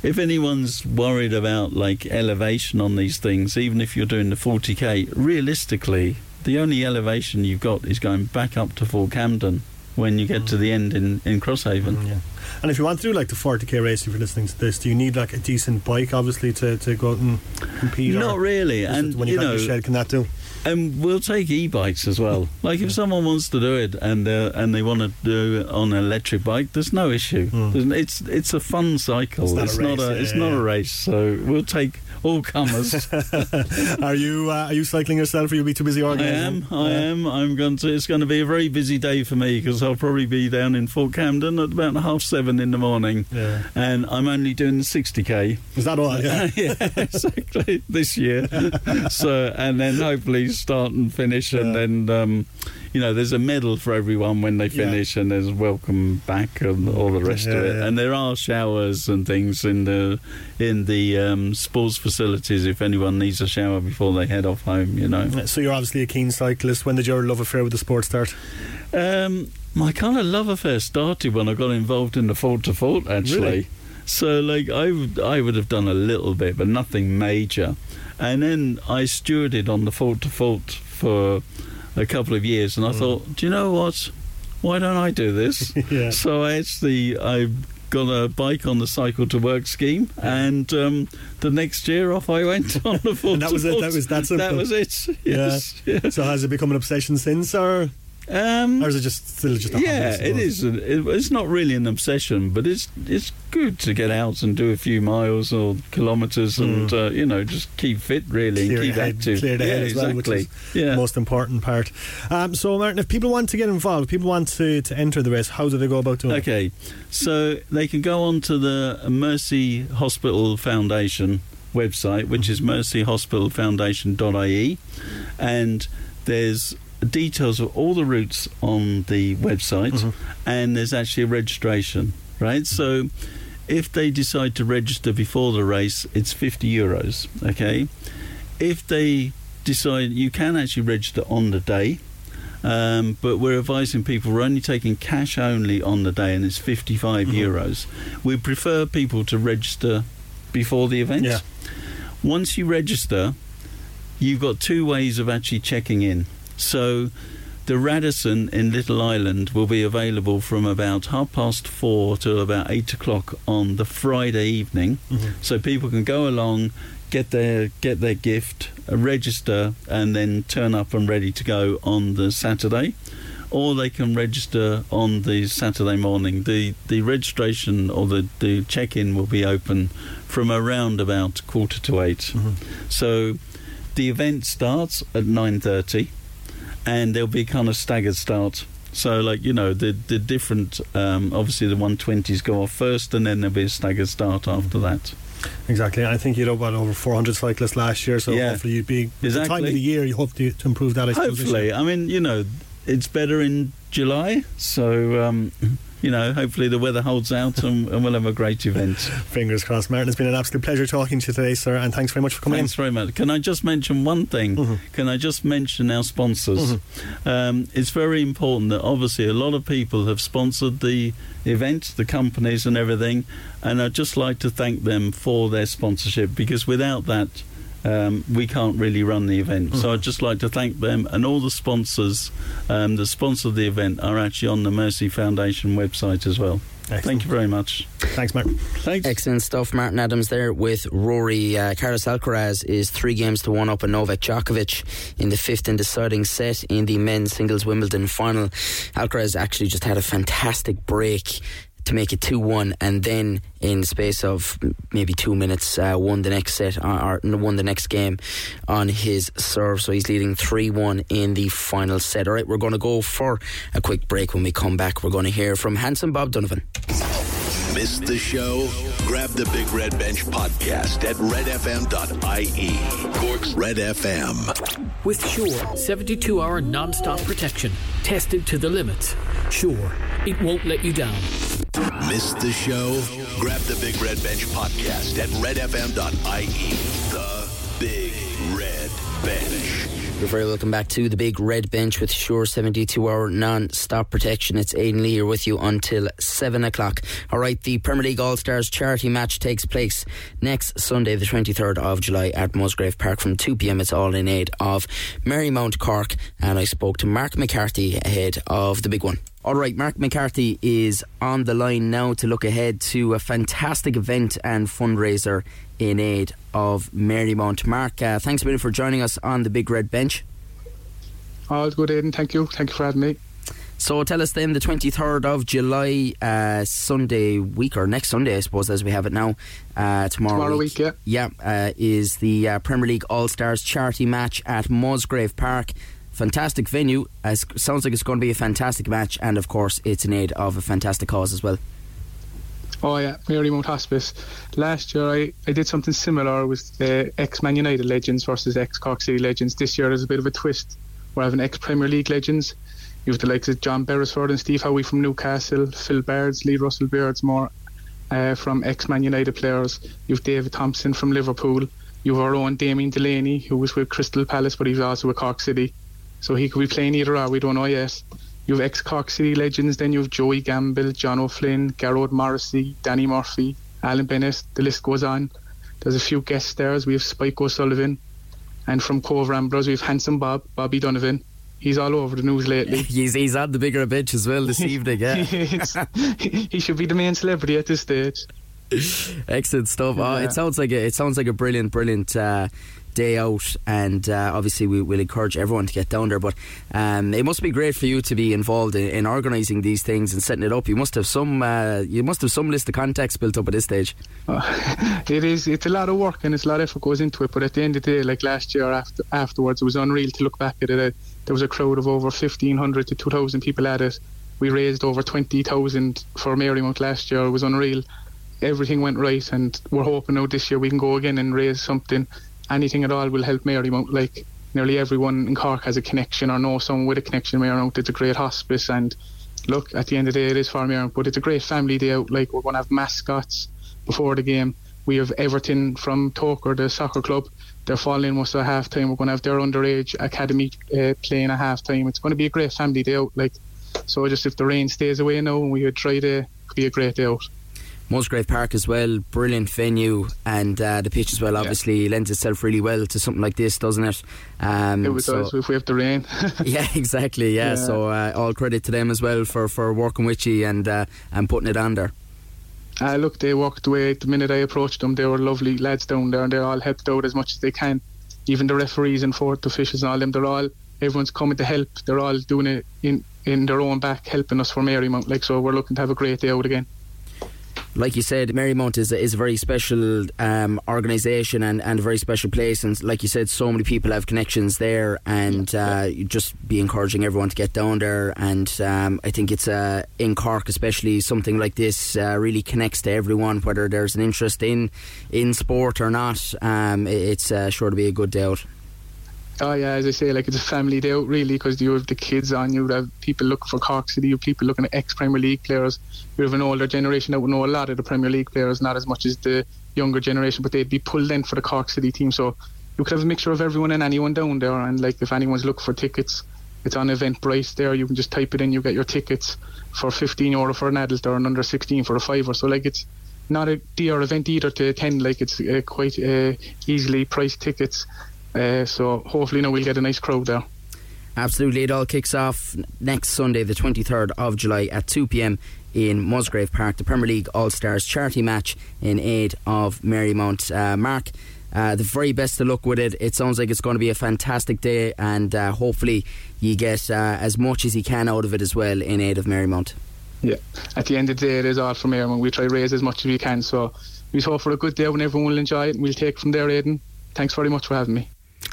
If anyone's worried about like elevation on these things, even if you're doing the 40k, realistically, the only elevation you've got is going back up to Fort Camden when you get to the end in, in Crosshaven. Mm, yeah. And if you want to do like the 40k race, if you're listening to this, do you need like a decent bike, obviously, to, to go out and compete? Not really, and when you, you got know, your shed, can that do? And we'll take e-bikes as well. Like if someone wants to do it and uh, and they want to do it on an electric bike, there's no issue. There's- It's it's a fun cycle. It's not a race, a yeah, it's yeah, not a race. So we'll take all comers. are you uh, are you cycling yourself? Or you'll be too busy organising. I am. I am. I'm going to. It's going to be a very busy day for me because I'll probably be down in Fort Camden at about half seven in the morning, Yeah. and I'm only doing 60k. Is that all? Yeah. yeah, exactly. This year. so, and then hopefully start and finish, and then, um, you know, there's a medal for everyone when they Yeah. finish, and there's welcome back and all the rest of it. yeah. And there are showers and things in the in the um, sports facilities if anyone needs a shower before they head off home. You know. So you're obviously a keen cyclist. When did your love affair with the sport start? Um, my kind of love affair started when I got involved in the Fort to Fort, actually. Really? So, like, I would, I would have done a little bit, but nothing major. And then I stewarded on the Fort to Fort for a couple of years, and I thought, do you know what? Why don't I do this? Yeah. So I actually I got a bike on the cycle to work scheme, and um, the next year off I went on the And that was it, that was that simple? That was it. Yes. yes. So has it become an obsession since, or Um, or is it just still just a yeah, hobby, I it. It, it's not really an obsession, but it's it's good to get out and do a few miles or kilometres, and uh, you know just keep fit really. Clear and keep head, active. clear the yeah, head as well, which exactly. is yeah. the most important part. Um, so, Martin, if people want to get involved, people want to, to enter the race, how do they go about doing it? Okay, so they can go on to the Mercy Hospital Foundation website, which is mercyhospitalfoundation.ie, and there's details of all the routes on the website, and there's actually a registration, right? So if they decide to register before the race, it's 50 euros, okay? If they decide, you can actually register on the day. Um, but we're advising people we're only taking cash only on the day, and it's 55 euros. We prefer people to register before the event. Yeah. Once you register, you've got two ways of actually checking in. So, the Radisson in Little Island will be available from about half past four till about eight o'clock on the Friday evening. So people can go along, get their get their gift, uh, register, and then turn up and ready to go on the Saturday. Or they can register on the Saturday morning. The the registration or the, the check in will be open from around about quarter to 8 So the event starts at nine thirty and there'll be kind of staggered start. So, like you know, the the different um, obviously the one twenties go off first, and then there'll be a staggered start after that. Exactly. I think you had about over 400 cyclists last year, so Yeah. hopefully you'd be with the time Exactly. of the year. You hope to, to improve that. I Hopefully. I mean, you know, it's better in July, so um, you know, hopefully the weather holds out, and, and we'll have a great event. Fingers crossed, Martin. It's been an absolute pleasure talking to you today, sir, and thanks very much for coming Thanks very much. Can I just mention one thing? Can I just mention our sponsors? Um, it's very important that obviously a lot of people have sponsored the event, the companies and everything, and I'd just like to thank them for their sponsorship because without that, um, we can't really run the event. So I'd just like to thank them and all the sponsors um, that sponsored the event are actually on the Mercy Foundation website as well. Thank you very much. Thanks, Martin. Thanks. Excellent stuff. Martin Adams there with Rory. Uh, Carlos Alcaraz is three games to one up on Novak Djokovic in the fifth and deciding set in the men's singles Wimbledon final. Alcaraz actually just had a fantastic break to make it 2 1 and then in space of maybe two minutes uh, won the next set or, or won the next game on his serve. So he's leading 3-1 in the final set. Alright we're going to go for a quick break. When we come back we're going to hear from Handsome Bob Donovan Missed the show? Grab the Big Red Bench podcast at redfm.ie. Cork's Red FM. With Sure 72 hour non stop protection, tested to the limits. Sure, it won't let you down. Missed the show? Grab the Big Red Bench podcast at redfm.ie. The Big Red Bench. You're very welcome back to the big red bench with Sure 72 hour non stop protection. It's Aidan Lee here with you until 7 o'clock. All right, the Premier League All Stars charity match takes place next Sunday, the 23rd of July at Musgrave Park from 2 pm. It's all in aid of Marymount Cork. And I spoke to Mark McCarthy ahead of the big one. All right, Mark McCarthy is on the line now to look ahead to a fantastic event and fundraiser in aid of Marymount. Mark, uh, thanks a million for joining us on the Big Red Bench. All good, Aidan. Thank you. Thank you for having me. So tell us then, the 23rd of July, uh, Sunday week, or next Sunday, I suppose, as we have it now, uh, tomorrow, Tomorrow week, yeah. Yeah, uh, is the uh, Premier League All Stars charity match at Musgrave Park. Fantastic venue. As sounds like it's going to be a fantastic match, and of course, it's in aid of a fantastic cause as well. Oh yeah, Marymount Hospice. Last year I, I did something similar with the ex Man United legends versus ex Cork City legends. This year there's a bit of a twist. We're having ex Premier League legends. You've the likes of John Beresford and Steve Howie from Newcastle, Phil Bardsley Russell Beardsmore uh, from ex Man United players. You've David Thompson from Liverpool. You've our own Damien Delaney, who was with Crystal Palace, but he's also with Cork City. So he could be playing either or, we don't know yet. You've ex Cork City legends, then you've Joey Gamble, John O'Flynn, Garrod Morrissey, Danny Murphy, Alan Bennett, the list goes on. There's a few guest stars. We have Spike O'Sullivan, and from Cobh Ramblers, we have Handsome Bob, Bobby Donovan. He's all over the news lately. he's, he's on the bigger bench as well this evening, yeah. he should be the main celebrity at this stage. Excellent stuff. Yeah. Oh, it sounds like a, it sounds like a brilliant, brilliant uh, day out, and uh, obviously we will encourage everyone to get down there. But um, it must be great for you to be involved in, in organising these things and setting it up. You must have some, uh, you must have some list of contacts built up at this stage. it is. It's a lot of work and it's a lot of effort goes into it. But at the end of the day, like last year after, afterwards, it was unreal to look back at it. Uh, there was a crowd of over 1,500 to 2,000 people at it. We raised over 20,000 for Marymount last year. It was unreal. Everything went right, and we're hoping now this year we can go again and raise something. Anything at all will help Marymount. Like nearly everyone in Cork has a connection or knows someone with a connection to Marymount. It's a great hospice, and look, at the end of the day, it is for Marymount, but it's a great family day out. Like we're going to have mascots before the game. We have Everton from Togher, the soccer club. They're falling most of half time. We're going to have their underage academy uh, playing at half time. It's going to be a great family day out. Like so, just if the rain stays away now, and we would try to be a great day out. Musgrave Park as well, brilliant venue, and uh, the pitch as well. Obviously, yeah. lends itself really well to something like this, doesn't it? Um, it so, does if we have the rain. yeah, exactly. Yeah, yeah. so uh, all credit to them as well for, for working with you and uh, and putting it on there. Uh, look, they walked away the minute I approached them. They were lovely lads down there, and they all helped out as much as they can. Even the referees and fourth officials and all them, they're all everyone's coming to help. They're all doing it in in their own back, helping us for Marymount. Like so, we're looking to have a great day out again like you said, Marymount is a, is a very special um, organisation and, and a very special place. And like you said, so many people have connections there, and uh, just be encouraging everyone to get down there. And um, I think it's uh, in Cork, especially something like this, uh, really connects to everyone, whether there's an interest in in sport or not. Um, it's uh, sure to be a good day out. Oh yeah, as I say, like it's a family day really because you have the kids on, you have people looking for Cork City, you have people looking at ex-Premier League players. You have an older generation that would know a lot of the Premier League players, not as much as the younger generation, but they'd be pulled in for the Cork City team. So you could have a mixture of everyone and anyone down there. And like if anyone's looking for tickets, it's on Eventbrite there. You can just type it in, you get your tickets for 15 euro for an adult or an under 16 for a fiver. So like it's not a dear event either to attend. Like it's uh, quite uh, easily priced tickets. Uh, so hopefully, now we'll get a nice crowd there. Absolutely, it all kicks off next Sunday, the 23rd of July at 2 pm in Musgrave Park, the Premier League All Stars charity match in aid of Marymount. Uh, Mark, uh, the very best of luck with it. It sounds like it's going to be a fantastic day, and uh, hopefully, you get uh, as much as you can out of it as well in aid of Marymount. Yeah, at the end of the day, it is all for Marymount. We try to raise as much as we can, so we hope for a good day when everyone will enjoy it, and we'll take from there, Aidan. Thanks very much for having me.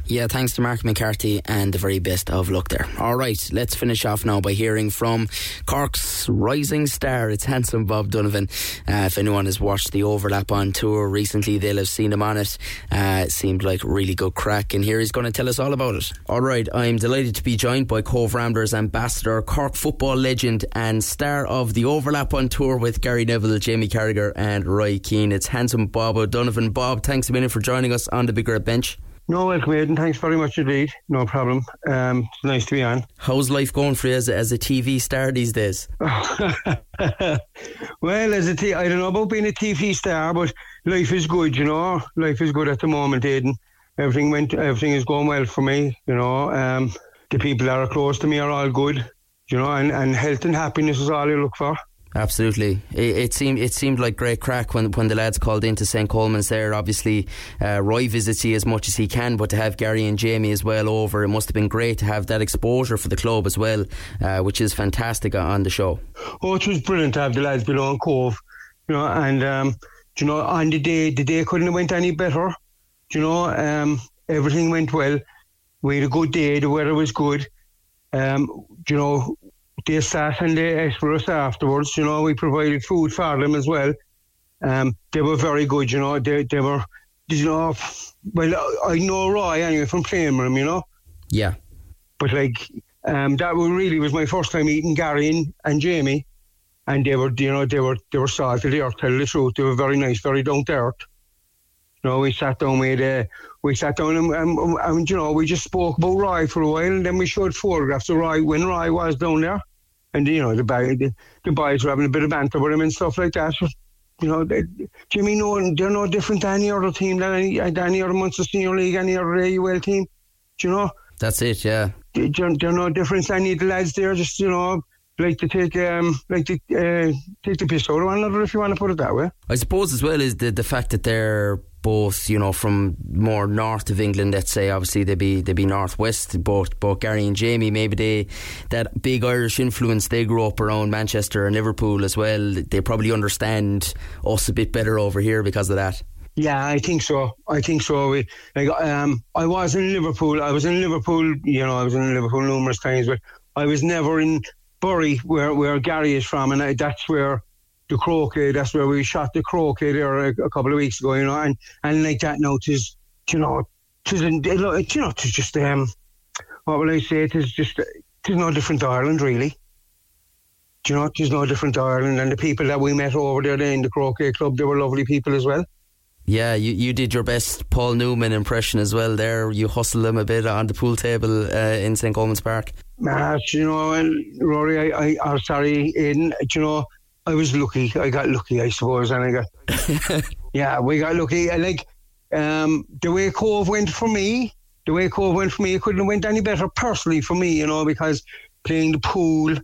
Yeah, thanks to Mark McCarthy and the very best of luck there. All right, let's finish off now by hearing from Cork's rising star. It's handsome Bob Donovan. Uh, if anyone has watched the overlap on tour recently, they'll have seen him on it. Uh, it seemed like really good crack, and here he's going to tell us all about it. All right, I'm delighted to be joined by Cobh Ramblers ambassador, Cork football legend, and star of the overlap on tour with Gary Neville, Jamie Carragher, and Roy Keane. It's handsome Bob O'Donovan. Bob, thanks a minute for joining us on the Big Red Bench. No, welcome, Aidan. Thanks very much indeed. No problem. Um, it's nice to be on. How's life going for you as a, as a TV star these days? well, as a t- I don't know about being a TV star, but life is good. You know, life is good at the moment, Aidan. Everything went. Everything is going well for me. You know, um, the people that are close to me are all good. You know, and, and health and happiness is all you look for. Absolutely, it, it, seemed it seemed like great crack when when the lads called into St Colman's there. Obviously, uh, Roy visits you as much as he can, but to have Gary and Jamie as well over, it must have been great to have that exposure for the club as well, uh, which is fantastic on the show. Oh, it was brilliant to have the lads below in Cobh, you know, and um, you know, on the day the day couldn't have went any better. You know, um, everything went well. We had a good day. The weather was good. Um, you know, they sat and they ate for us afterwards. You know, we provided food for them as well. Um, they were very good. You know, they they were. You know, well, I know Roy anyway from playing with him. You know. Yeah. But like, um, that really was my first time eating Gary and, and Jamie, and they were, you know, they were they were salty. They are tell the truth. They were very nice, very down to earth. You know, we sat down with uh, we sat down and, and, and, you know we just spoke about Roy for a while, and then we showed photographs of Roy when Roy was down there and you know the, the, the boys were having a bit of banter with him and stuff like that. But, you know, they, Jimmy, no, they're no different than any other team, than any, any other Munster Senior League, any other AUL team. Do you know? That's it, yeah. They're, they're no different than any of the lads there. Just you know, like to take um like to uh, take the piss out of one another, if you want to put it that way. I suppose as well is the the fact that they're both, you know, from more north of England, let's say, obviously they'd be they'd be northwest, both both Gary and Jamie, maybe they that big Irish influence, they grew up around Manchester and Liverpool as well. They probably understand us a bit better over here because of that. Yeah, I think so. I think so. We, like, um, I was in Liverpool. I was in Liverpool. You know, I was in Liverpool numerous times, but I was never in Bury, where where Gary is from, and I, that's where the croquet. That's where we shot the croquet there a, a couple of weeks ago, you know, and, and like that now, tis, you know, tis, you know, tis just, um, what will I say, tis just, tis no different to Ireland, really. Do you know, tis no different to Ireland, and the people that we met over there in the croquet club, they were lovely people as well. Yeah, you, you did your best Paul Newman impression as well there. You hustled him a bit on the pool table uh, in St. Colman's Park. Uh, you know, and Rory, I, I, I'm sorry, Aidan, you know, I was lucky. I got lucky, I suppose, and I got yeah, we got lucky. And like um, the way Cobh went for me, the way Cobh went for me, it couldn't have went any better personally for me, you know, because playing the pool,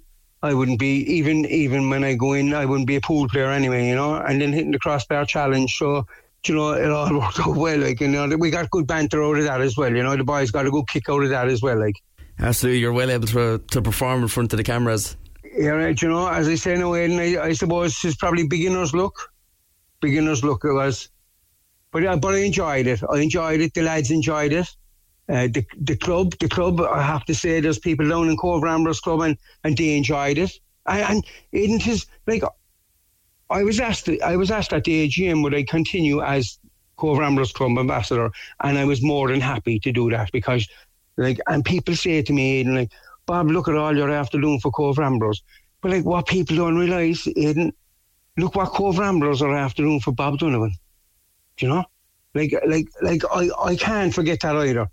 I wouldn't be even even when I go in, I wouldn't be a pool player anyway, you know. And then hitting the crossbar challenge, so you know, it all worked out well. Like, you know, we got good banter out of that as well. You know, the boys got a good kick out of that as well. Like, absolutely, you're well able to to perform in front of the cameras. Yeah, right, you know, as I say now, Aidan, I, I suppose it's probably beginner's luck. Beginner's luck it was. But, uh, but I enjoyed it. I enjoyed it. The lads enjoyed it. Uh, the the club, the club. I have to say, there's people down in Cobh Ramblers Club, and, and they enjoyed it. And, and it is like I was asked. I was asked at the AGM would I continue as Cobh Ramblers Club ambassador, and I was more than happy to do that because, like, and people say to me, like, Bob, look at all you're after doing for Cobh Ramblers. But like what people don't realise, Aidan, look what Cobh Ramblers are after doing for Bob Donovan. Do you know? Like like like I, I can't forget that either.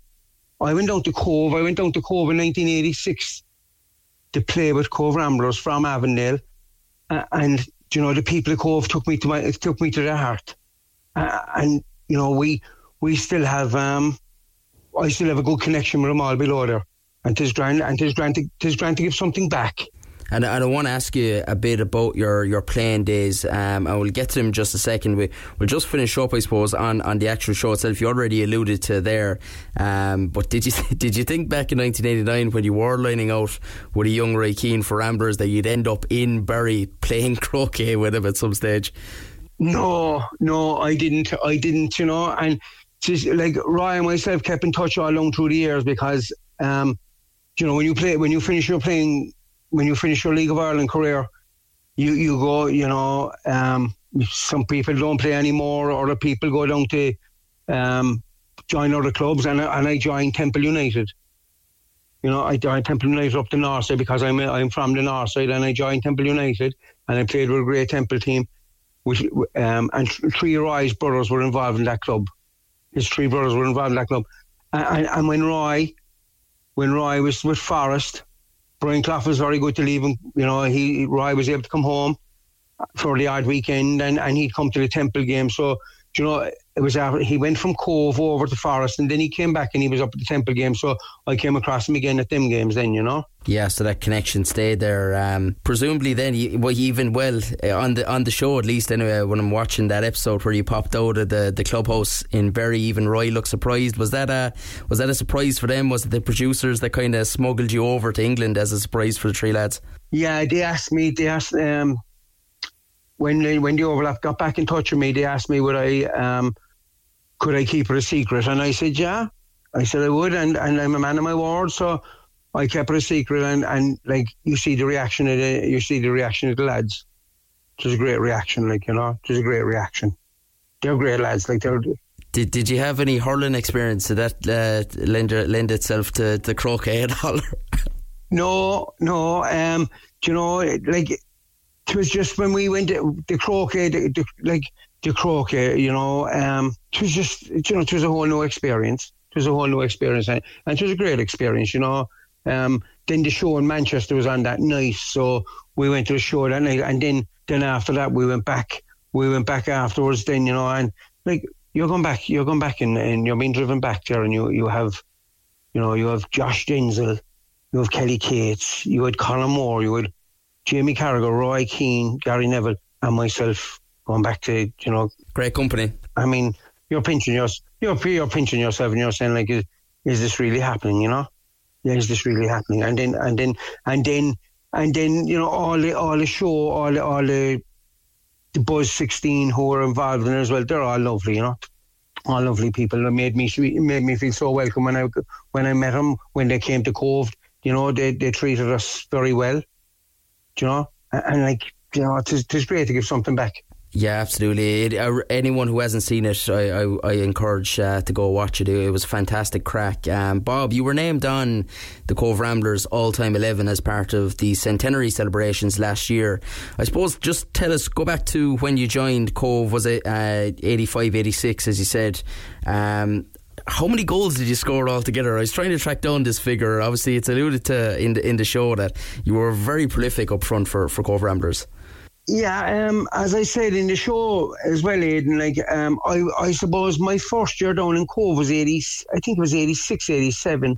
I went down to Cobh, I went down to Cobh in nineteen eighty six to play with Cobh Ramblers from Avondale. Uh, and you know, the people of Cobh took me to my took me to their heart. Uh, and, you know, we we still have um I still have a good connection with them all below there and tis grand and tis grand to, tis grand to give something back. And, and I want to ask you a bit about your, your playing days. Um, and we'll get to them in just a second. We, we'll just finish up, I suppose, on, on the actual show itself. You already alluded to there. Um, but did you did you think back in 1989 when you were lining out with a young Roy Keane for Ramblers that you'd end up in Bury playing croquet with him at some stage? No, no, I didn't. I didn't, you know. And just like Ryan myself kept in touch all along through the years because um, you know, when you play, when you finish your playing, when you finish your League of Ireland career, you you go, you know, um, some people don't play anymore, or the people go down to um, join other clubs, and and I joined Temple United. You know, I joined Temple United up the north side because I'm I'm from the north side, and I joined Temple United, and I played with a great Temple team. Which, um, and three Roy's brothers were involved in that club. His three brothers were involved in that club, and, and when Roy when Roy was with Forest, Brian Clough was very good to leave him. You know, he Roy was able to come home for the odd weekend and, and he'd come to the Temple game. So, you know, it was after, he went from Cobh over to Forest, and then he came back and he was up at the Temple game. So I came across him again at them games. Then you know. Yeah, so that connection stayed there. Um, presumably, then you, well, even well uh, on the on the show at least anyway. When I'm watching that episode where you popped out of the, the clubhouse in Bury, even Roy looked surprised. Was that a was that a surprise for them? Was it the producers that kind of smuggled you over to England as a surprise for the three lads? Yeah, they asked me. They asked um, when they, when the overlap got back in touch with me. They asked me would I um, could I keep it a secret, and I said yeah. I said I would, and, and I'm a man of my word, so I kept it a secret. And, and like you see the reaction of the you see the reaction of the lads. It was a great reaction, like you know, it was a great reaction. They're great lads, like they're. Did Did you have any hurling experience? Did that uh, lend lend itself to the croquet at all? No, no. Um, do you know, like it was just when we went to the croquet, the, the, like the croquet, you know, um, it was just, you know, it was a whole new experience. It was a whole new experience, and, and it was a great experience, you know. Um, then the show in Manchester was on that night, so we went to the show that night, and then then after that we went back. We went back afterwards. Then you know, and like you're going back, you're going back, and, and you're being driven back there, and you you have, you know, you have Josh Denzil, you have Kelly Cates, you had Colin Moore, you had Jamie Carragher, Roy Keane, Gary Neville, and myself going back to you know great company. I mean, you're pinching yours, you're you're pinching yourself, and you're saying like, is, is this really happening? You know, yeah, is this really happening? And then and then and then and then you know all the all the show, all the all the the Buzz 16 who were involved in it as well. They're all lovely, you know. All lovely people. It made me made me feel so welcome when I when I met them when they came to Cobh. You know, they they treated us very well. You know, and, like you know, it's it's great to give something back. Yeah, absolutely. It, uh, anyone who hasn't seen it, I, I, I encourage uh, to go watch it. It was a fantastic crack. Um, Bob, you were named on the Cobh Ramblers All Time 11 as part of the centenary celebrations last year. I suppose just tell us, go back to when you joined Cobh, was it uh, 85, 86, as you said? Um, how many goals did you score altogether? I was trying to track down this figure. Obviously, it's alluded to in the, in the show that you were very prolific up front for, for Cobh Ramblers. Yeah, um, as I said in the show as well, Aidan, like um, I, I suppose my first year down in Cobh was 80, I think it was 86, 87.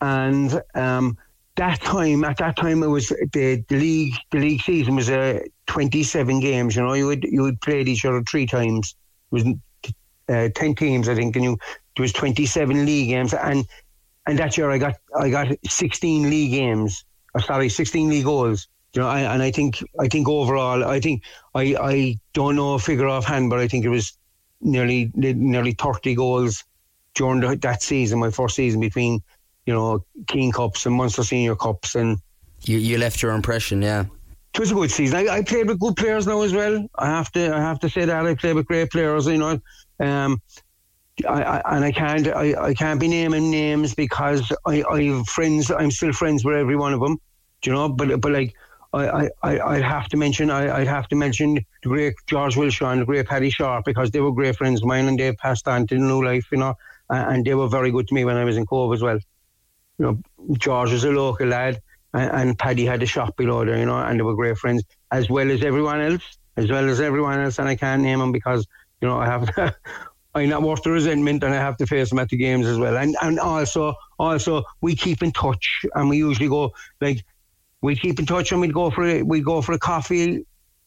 And um, that time, at that time, it was the, the league. The league season was uh, twenty seven games. You know, you would you would play each other three times. It was uh, ten teams, I think, and you there was twenty seven league games. And and that year, I got I got sixteen league games. Or sorry, sixteen league goals. You know, I, and I think I think overall, I think I I don't know a figure offhand, but I think it was nearly nearly thirty goals during the, that season, my first season between you know King Cups and Munster Senior Cups, and you you left your impression, yeah. It was a good season. I, I played with good players now as well. I have to I have to say that I played with great players. You know, um, I, I, and I can't I, I can't be naming names because I I have friends. I'm still friends with every one of them. you know? But but like I, I, I have to mention I, have to mention the great George Wilshaw and the great Paddy Sharp because they were great friends of mine and they've passed on to the new life, you know, and they were very good to me when I was in Cobh as well. You know, George was a local lad and, and Paddy had a shop below there, you know, and they were great friends as well as everyone else, as well as everyone else, and I can't name them because you know I have. I'm not worth the resentment, and I have to face them at the games as well. And and also also we keep in touch, and we usually go like we keep in touch and we'd go for a, we'd go for a coffee.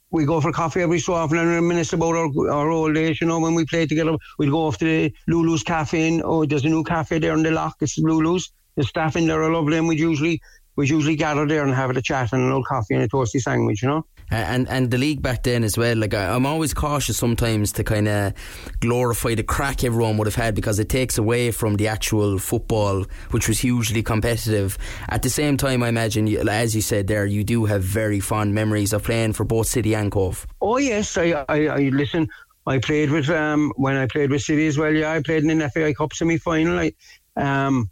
We go for coffee every so often and reminisce about our, our old days, you know, when we played together. We'd go off to the Lulu's Cafe and, oh, there's a new cafe there in the lock. It's Lulu's. The staff in there are lovely and we'd usually, we'd usually gather there and have a chat and a little coffee and a toasty sandwich, you know and and the league back then as well. Like I, am always cautious sometimes to kind of glorify the crack everyone would have had because it takes away from the actual football, which was hugely competitive. At the same time, I imagine, as you said there, you do have very fond memories of playing for both City and Cobh. Oh yes, I, I, I listen. I played with um when I played with City as well. Yeah, I played in an FAI Cup semi final. Um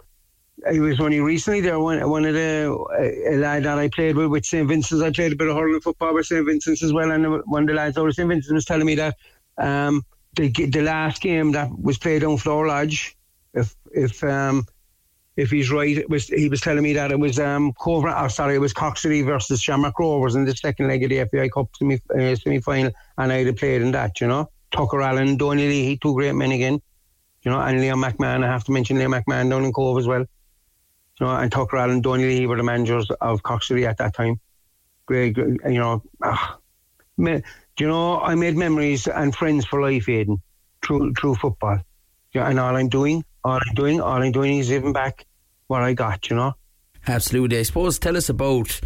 I was only recently there. One, one of the a lad that I played with with St Vincent's. I played a bit of hurling football with St Vincent's as well. And one of the lads of St Vincent's was telling me that um, the the last game that was played on Flower Lodge, if if um, if he's right, it was he was telling me that it was um Cobh, oh, sorry, it was Cork City versus Shamrock Rovers in the second leg of the FAI Cup semi uh, semi final, and I'd have played in that, you know. Tucker Allen, Donny Lee, two great men again. You know, and Liam McMahon. I have to mention Liam McMahon down in Cobh as well. You know, and Tucker Allen, Donny were the managers of Cork City at that time. Great, you know. Ah, you know, I made memories and friends for life, Aidan, through through football. Yeah, and all I'm doing, all I'm doing, all I'm doing is giving back what I got. You know. Absolutely. I suppose tell us about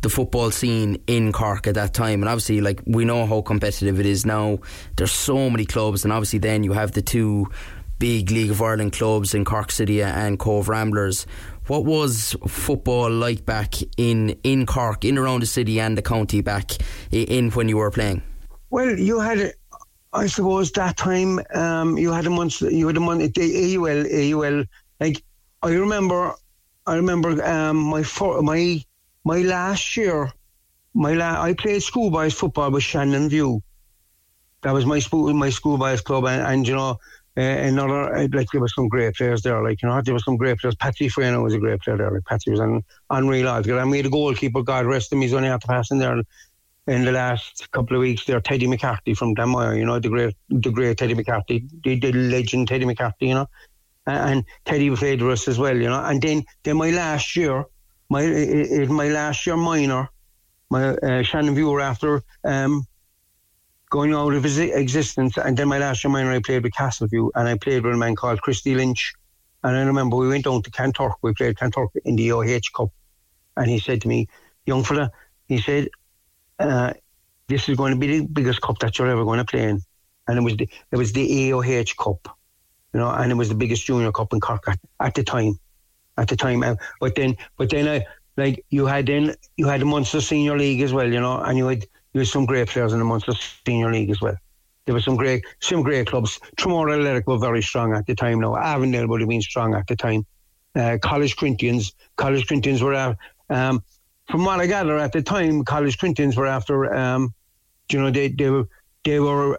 the football scene in Cork at that time. And obviously, like we know how competitive it is now. There's so many clubs, and obviously, then you have the two big League of Ireland clubs in Cork City and Cobh Ramblers. What was football like back in, in Cork, in around the city and the county back in when you were playing? Well, you had, I suppose, that time um, you had a month. You had a month. The AUL, AUL. Like I remember, I remember um, my for, my my last year. My la- I played schoolboys football with Shannon View. That was my school, my schoolboys club, and, and you know, uh, another uh, like there was some great players there. Like you know, there were some great players. Patsy Freno was a great player there. Like Patsy was an unreal. I made a goalkeeper. God rest him. He's only after passing there in the last couple of weeks. There, Teddy McCarthy from Dunmoyer. You know, the great, the great Teddy McCarthy, the, the legend Teddy McCarthy. You know, and, and Teddy played with us as well. You know, and then then my last year, my in my last year minor, my uh, Shannon Viewer after. Um, going out of existence. And then my last year minor, I played with Castleview, and I played with a man called Christy Lynch. And I remember we went down to Kanturk. We played Kanturk in the OH Cup, and he said to me, "Young fella," he said, uh, "This is going to be the biggest cup that you're ever going to play in." And it was the it was the AOH Cup, you know, and it was the biggest junior cup in Cork at, at the time, at the time. Uh, but then, but then I like you had then you had the Munster Senior League as well, you know, and you had there was some great players in the Munster Senior League as well. There were some great, some great clubs. Tramore Athletic were very strong at the time. Now Avondale would have been strong at the time. Uh, College Corinthians, College Corinthians were out. Um, from what I gather at the time, College Corinthians were after. Um, you know, they they were they were.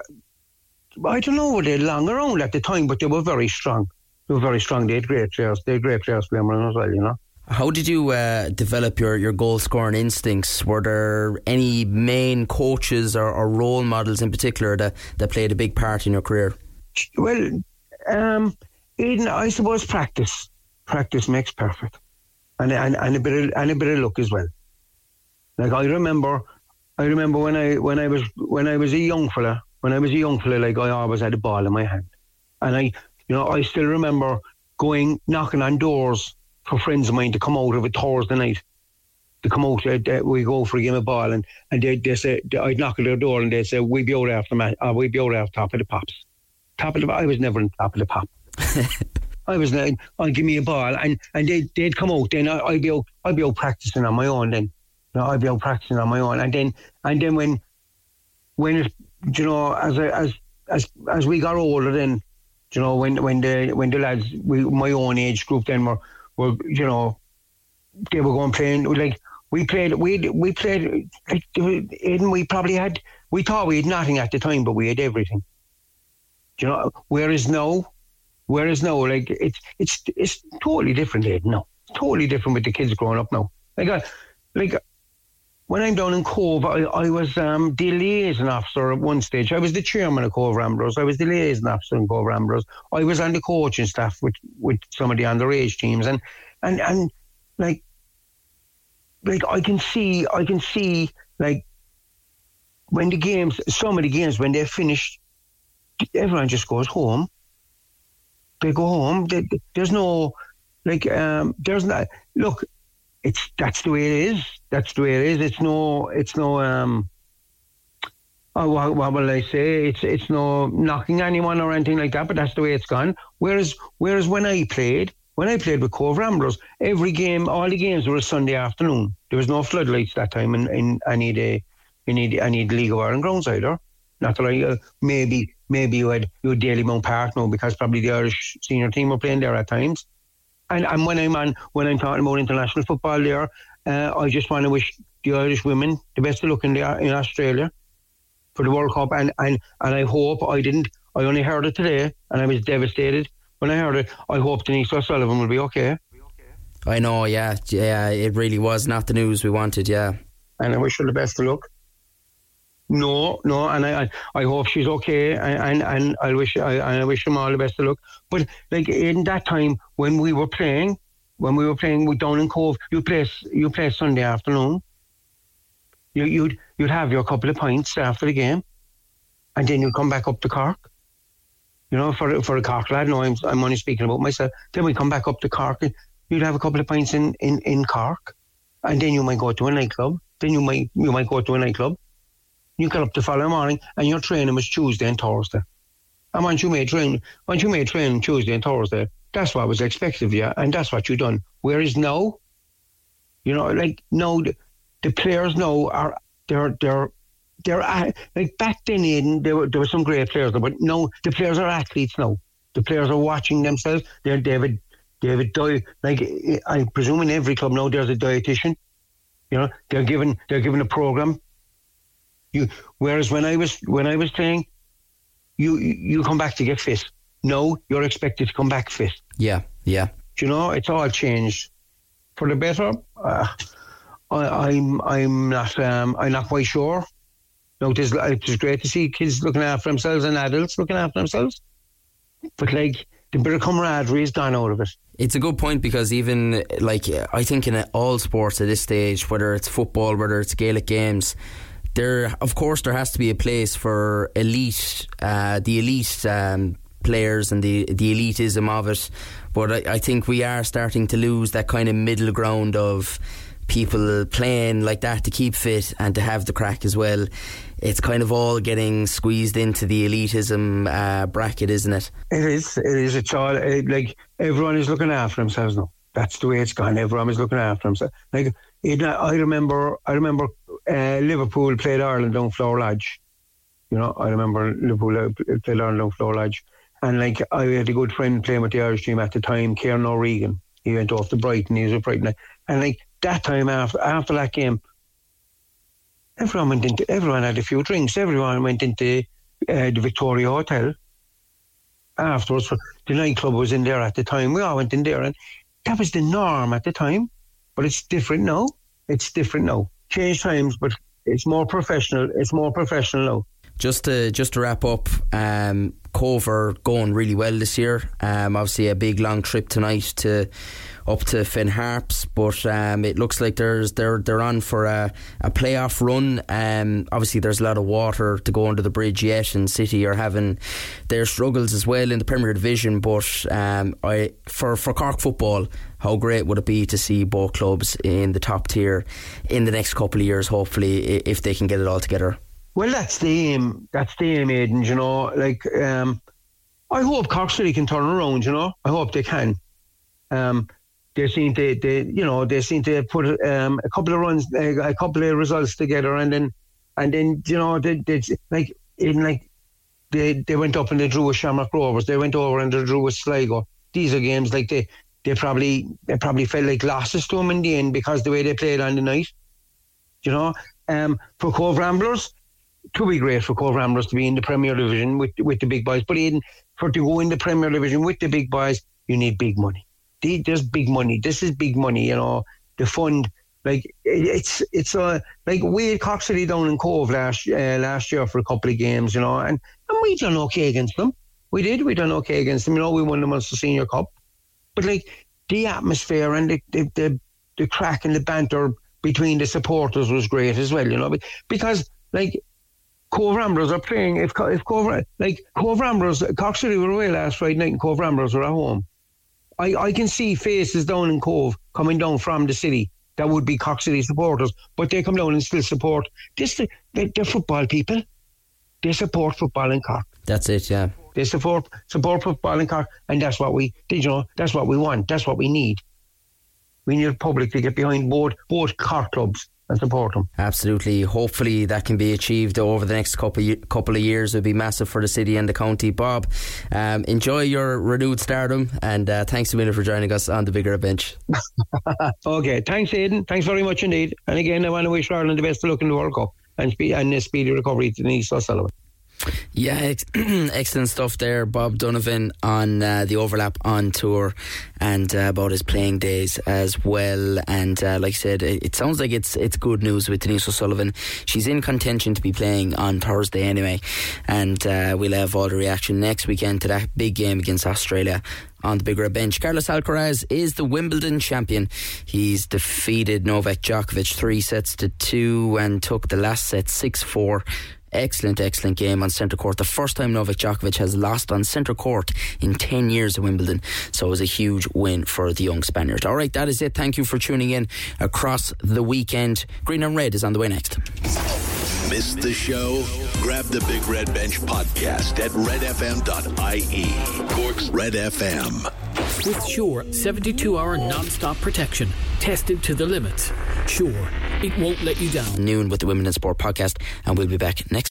I don't know, were they long around at the time, but they were very strong. They were very strong. They had great players. They had great players playing as well. You know. How did you uh, develop your, your goal scoring instincts? Were there any main coaches or, or, role models in particular that, that played a big part in your career? Well, um, Aidan, I suppose practice. Practice makes perfect, and, and and a bit of, and a bit of luck as well. Like I remember, I remember when I when I was when I was a young fella. When I was a young fella, like I always had a ball in my hand, and I, you know, I still remember going knocking on doors for friends of mine to come out of a Thursday night. To come out, uh, we go for a game of ball, and, and they, they say, I'd knock at their door and they'd say, We'll be out after the uh, we'll be out after top of the pops. Top of the I was never in top of the pop. I was not, I'll give me a ball, and, and they'd, they'd come out, then I, would be out, I'd be out practicing on my own then. You know, I'd be out practicing on my own. And then, and then when, when, it, you know, as, I, as, as, as we got older then, you know, when, when the, when the lads, we, my own age group then were, were you know they were going playing like we played we we played like we probably had we thought we had nothing at the time but we had everything. You know whereas now whereas now like it's it's it's totally different Aidan, no totally different with the kids growing up now. Like I, like when I'm down in Cobh, I, I was um, the liaison officer at one stage. I was the chairman of Cobh Ramblers. I was the liaison officer in Cobh Ramblers. I was on the coaching staff with, with some of the underage teams, and and and like like I can see, I can see like when the games, some of the games when they're finished, everyone just goes home. They go home. They, there's no like um, there's not look it's that's the way it is. That's the way it is. It's no, it's no. Um, oh, what, what will I say? It's it's no knocking anyone or anything like that. But that's the way it's gone. Whereas whereas when I played, when I played with Cobh Ramblers, every game, all the games were a Sunday afternoon. There was no floodlights that time in, in any day, any any League of Ireland grounds either. Not that I uh, maybe maybe you had you had Dalymount Park now because probably the Irish senior team were playing there at times. And, and when I'm on, when I'm talking about international football there, uh, I just want to wish the Irish women the best of luck in, the, in Australia for the World Cup. And, and, and I hope I didn't, I only heard it today and I was devastated when I heard it. I hope Denise O'Sullivan will be okay. I know, yeah. Yeah, it really was not the news we wanted, yeah. And I wish her the best of luck. No, no, and I, I, I hope she's okay, and and, and I wish I, I wish them all the best of luck. But like in that time when we were playing, when we were playing with Down in Cobh, you play you play Sunday afternoon. You, you'd you'd have your couple of pints after the game, and then you'd come back up to Cork. You know, for for a Cork lad. No, I'm I'm only speaking about myself. Then we come back up to Cork, and you'd have a couple of pints in in in Cork, and then you might go to a nightclub. Then you might you might go to a nightclub. You get up the following morning, and your training was Tuesday and Thursday. And once you made train, once you made training Tuesday and Thursday, that's what was expected of you, and that's what you done. Whereas now, you know, like now the, players now are they're they're they're like back then, Aidan, there were there were some great players, but no, the players are athletes now. The players are watching themselves. They're David David Di- like I presume in every club now there's a dietitian. You know, they're given they're given a program. You whereas when I was when I was playing, you you come back to get fit. No, you're expected to come back fit. Yeah, yeah. Do you know, it's all changed for the better. Uh, I, I'm I'm not um, I'm not quite sure. No, it is it is great to see kids looking after themselves and adults looking after themselves. But like the bit of camaraderie is gone out of it. It's a good point because even like I think in all sports at this stage, whether it's football, whether it's Gaelic games, there of course there has to be a place for elite, uh, the elite um, players and the the elitism of it. But I, I think we are starting to lose that kind of middle ground of people playing like that to keep fit and to have the crack as well. It's kind of all getting squeezed into the elitism uh, bracket, isn't it? It is. It is. It's all it, like everyone is looking after themselves now. That's the way it's gone. Everyone is looking after themselves. Like it, I remember. I remember uh, Liverpool played Ireland on Flower Lodge. You know, I remember Liverpool uh, played Ireland down Flower Lodge, and like I had a good friend playing with the Irish team at the time, Kieran O'Regan. He went off to Brighton. He was at Brighton, and like that time after after that game, everyone went into. Everyone had a few drinks. Everyone went into uh, the Victoria Hotel afterwards. The nightclub was in there at the time. We all went in there, and that was the norm at the time. But it's different now. It's different now. Change times, but it's more professional. It's more professional now. Just to just to wrap up, um, Cobh are going really well this year. Um, obviously, a big long trip tonight to up to Finn Harps, but um, it looks like there's they're they're on for a, a playoff run. Um, obviously, there's a lot of water to go under the bridge yet, and City are having their struggles as well in the Premier Division. But um, I for for Cork football, how great would it be to see both clubs in the top tier in the next couple of years? Hopefully, if they can get it all together. Well, that's the aim. That's the aim, Aidan. You know, like um, I hope Cork City can turn around. You know, I hope they can. Um, they seem to, they, you know, they seem to put um, a couple of runs, uh, a couple of results together, and then, and then, you know, they, they like in like they they went up and they drew with Shamrock Rovers. They went over and they drew with Sligo. These are games like they they probably they probably felt like losses to them in the end because the way they played on the night. You know, um, for Cobh Ramblers, would be great for Cobh Ramblers to be in the Premier Division with with the big boys. But even for to go in the Premier Division with the big boys, you need big money. The- There's big money. This is big money. You know, the fund. Like it- it's it's uh, like we had Cork City down in Cobh last uh, last year for a couple of games, you know, and and we done okay against them. We did. We done okay against them. You know, we won the Munster Senior Cup. But like the atmosphere and the the, the, the crack and the banter between the supporters was great as well, you know, because like Cobh Ramblers are playing. If if Cobh like Cobh Ramblers, Cork City were away last Friday night, and Cobh Ramblers were at home. I, I can see faces down in Cobh coming down from the city that would be Cork City supporters, but they come down and still support. This they, they're football people. They support football in Cork. That's it, yeah. They support support football in Cork, and that's what we, you know, that's what we want. That's what we need. We need the public to get behind both both Cork clubs and support them. Absolutely. Hopefully that can be achieved over the next couple of, couple of years. It would be massive for the city and the county. Bob, um, enjoy your renewed stardom and uh, thanks a million for joining us on the bigger bench. okay, thanks, Aidan. Thanks very much indeed. And again, I want to wish Ireland the best of luck in the World Cup and, spe- and a speedy recovery to Denise O'Sullivan. Yeah, ex- excellent stuff there, Bob Donovan, on uh, the overlap on tour and uh, about his playing days as well. And uh, like I said, it, it, sounds like it's it's good news with Denise O'Sullivan. She's in contention to be playing on Thursday anyway, and uh, we'll have all the reaction next weekend to that big game against Australia on the Big Red Bench. Carlos Alcaraz is the Wimbledon champion. He's defeated Novak Djokovic three sets to two and took the last set 6 4 excellent, excellent game on centre court. The first time Novak Djokovic has lost on centre court in 10 years at Wimbledon. So it was a huge win for the young Spaniard. All right, that is it. Thank you for tuning in across the weekend. Green and Red is on the way next. Missed the show? Grab the Big Red Bench podcast at redfm.ie. Cork's Red FM. With Sure 72 hour non stop protection, tested to the limits. Sure, it won't let you down. Noon with the Women in Sport podcast, and we'll be back next.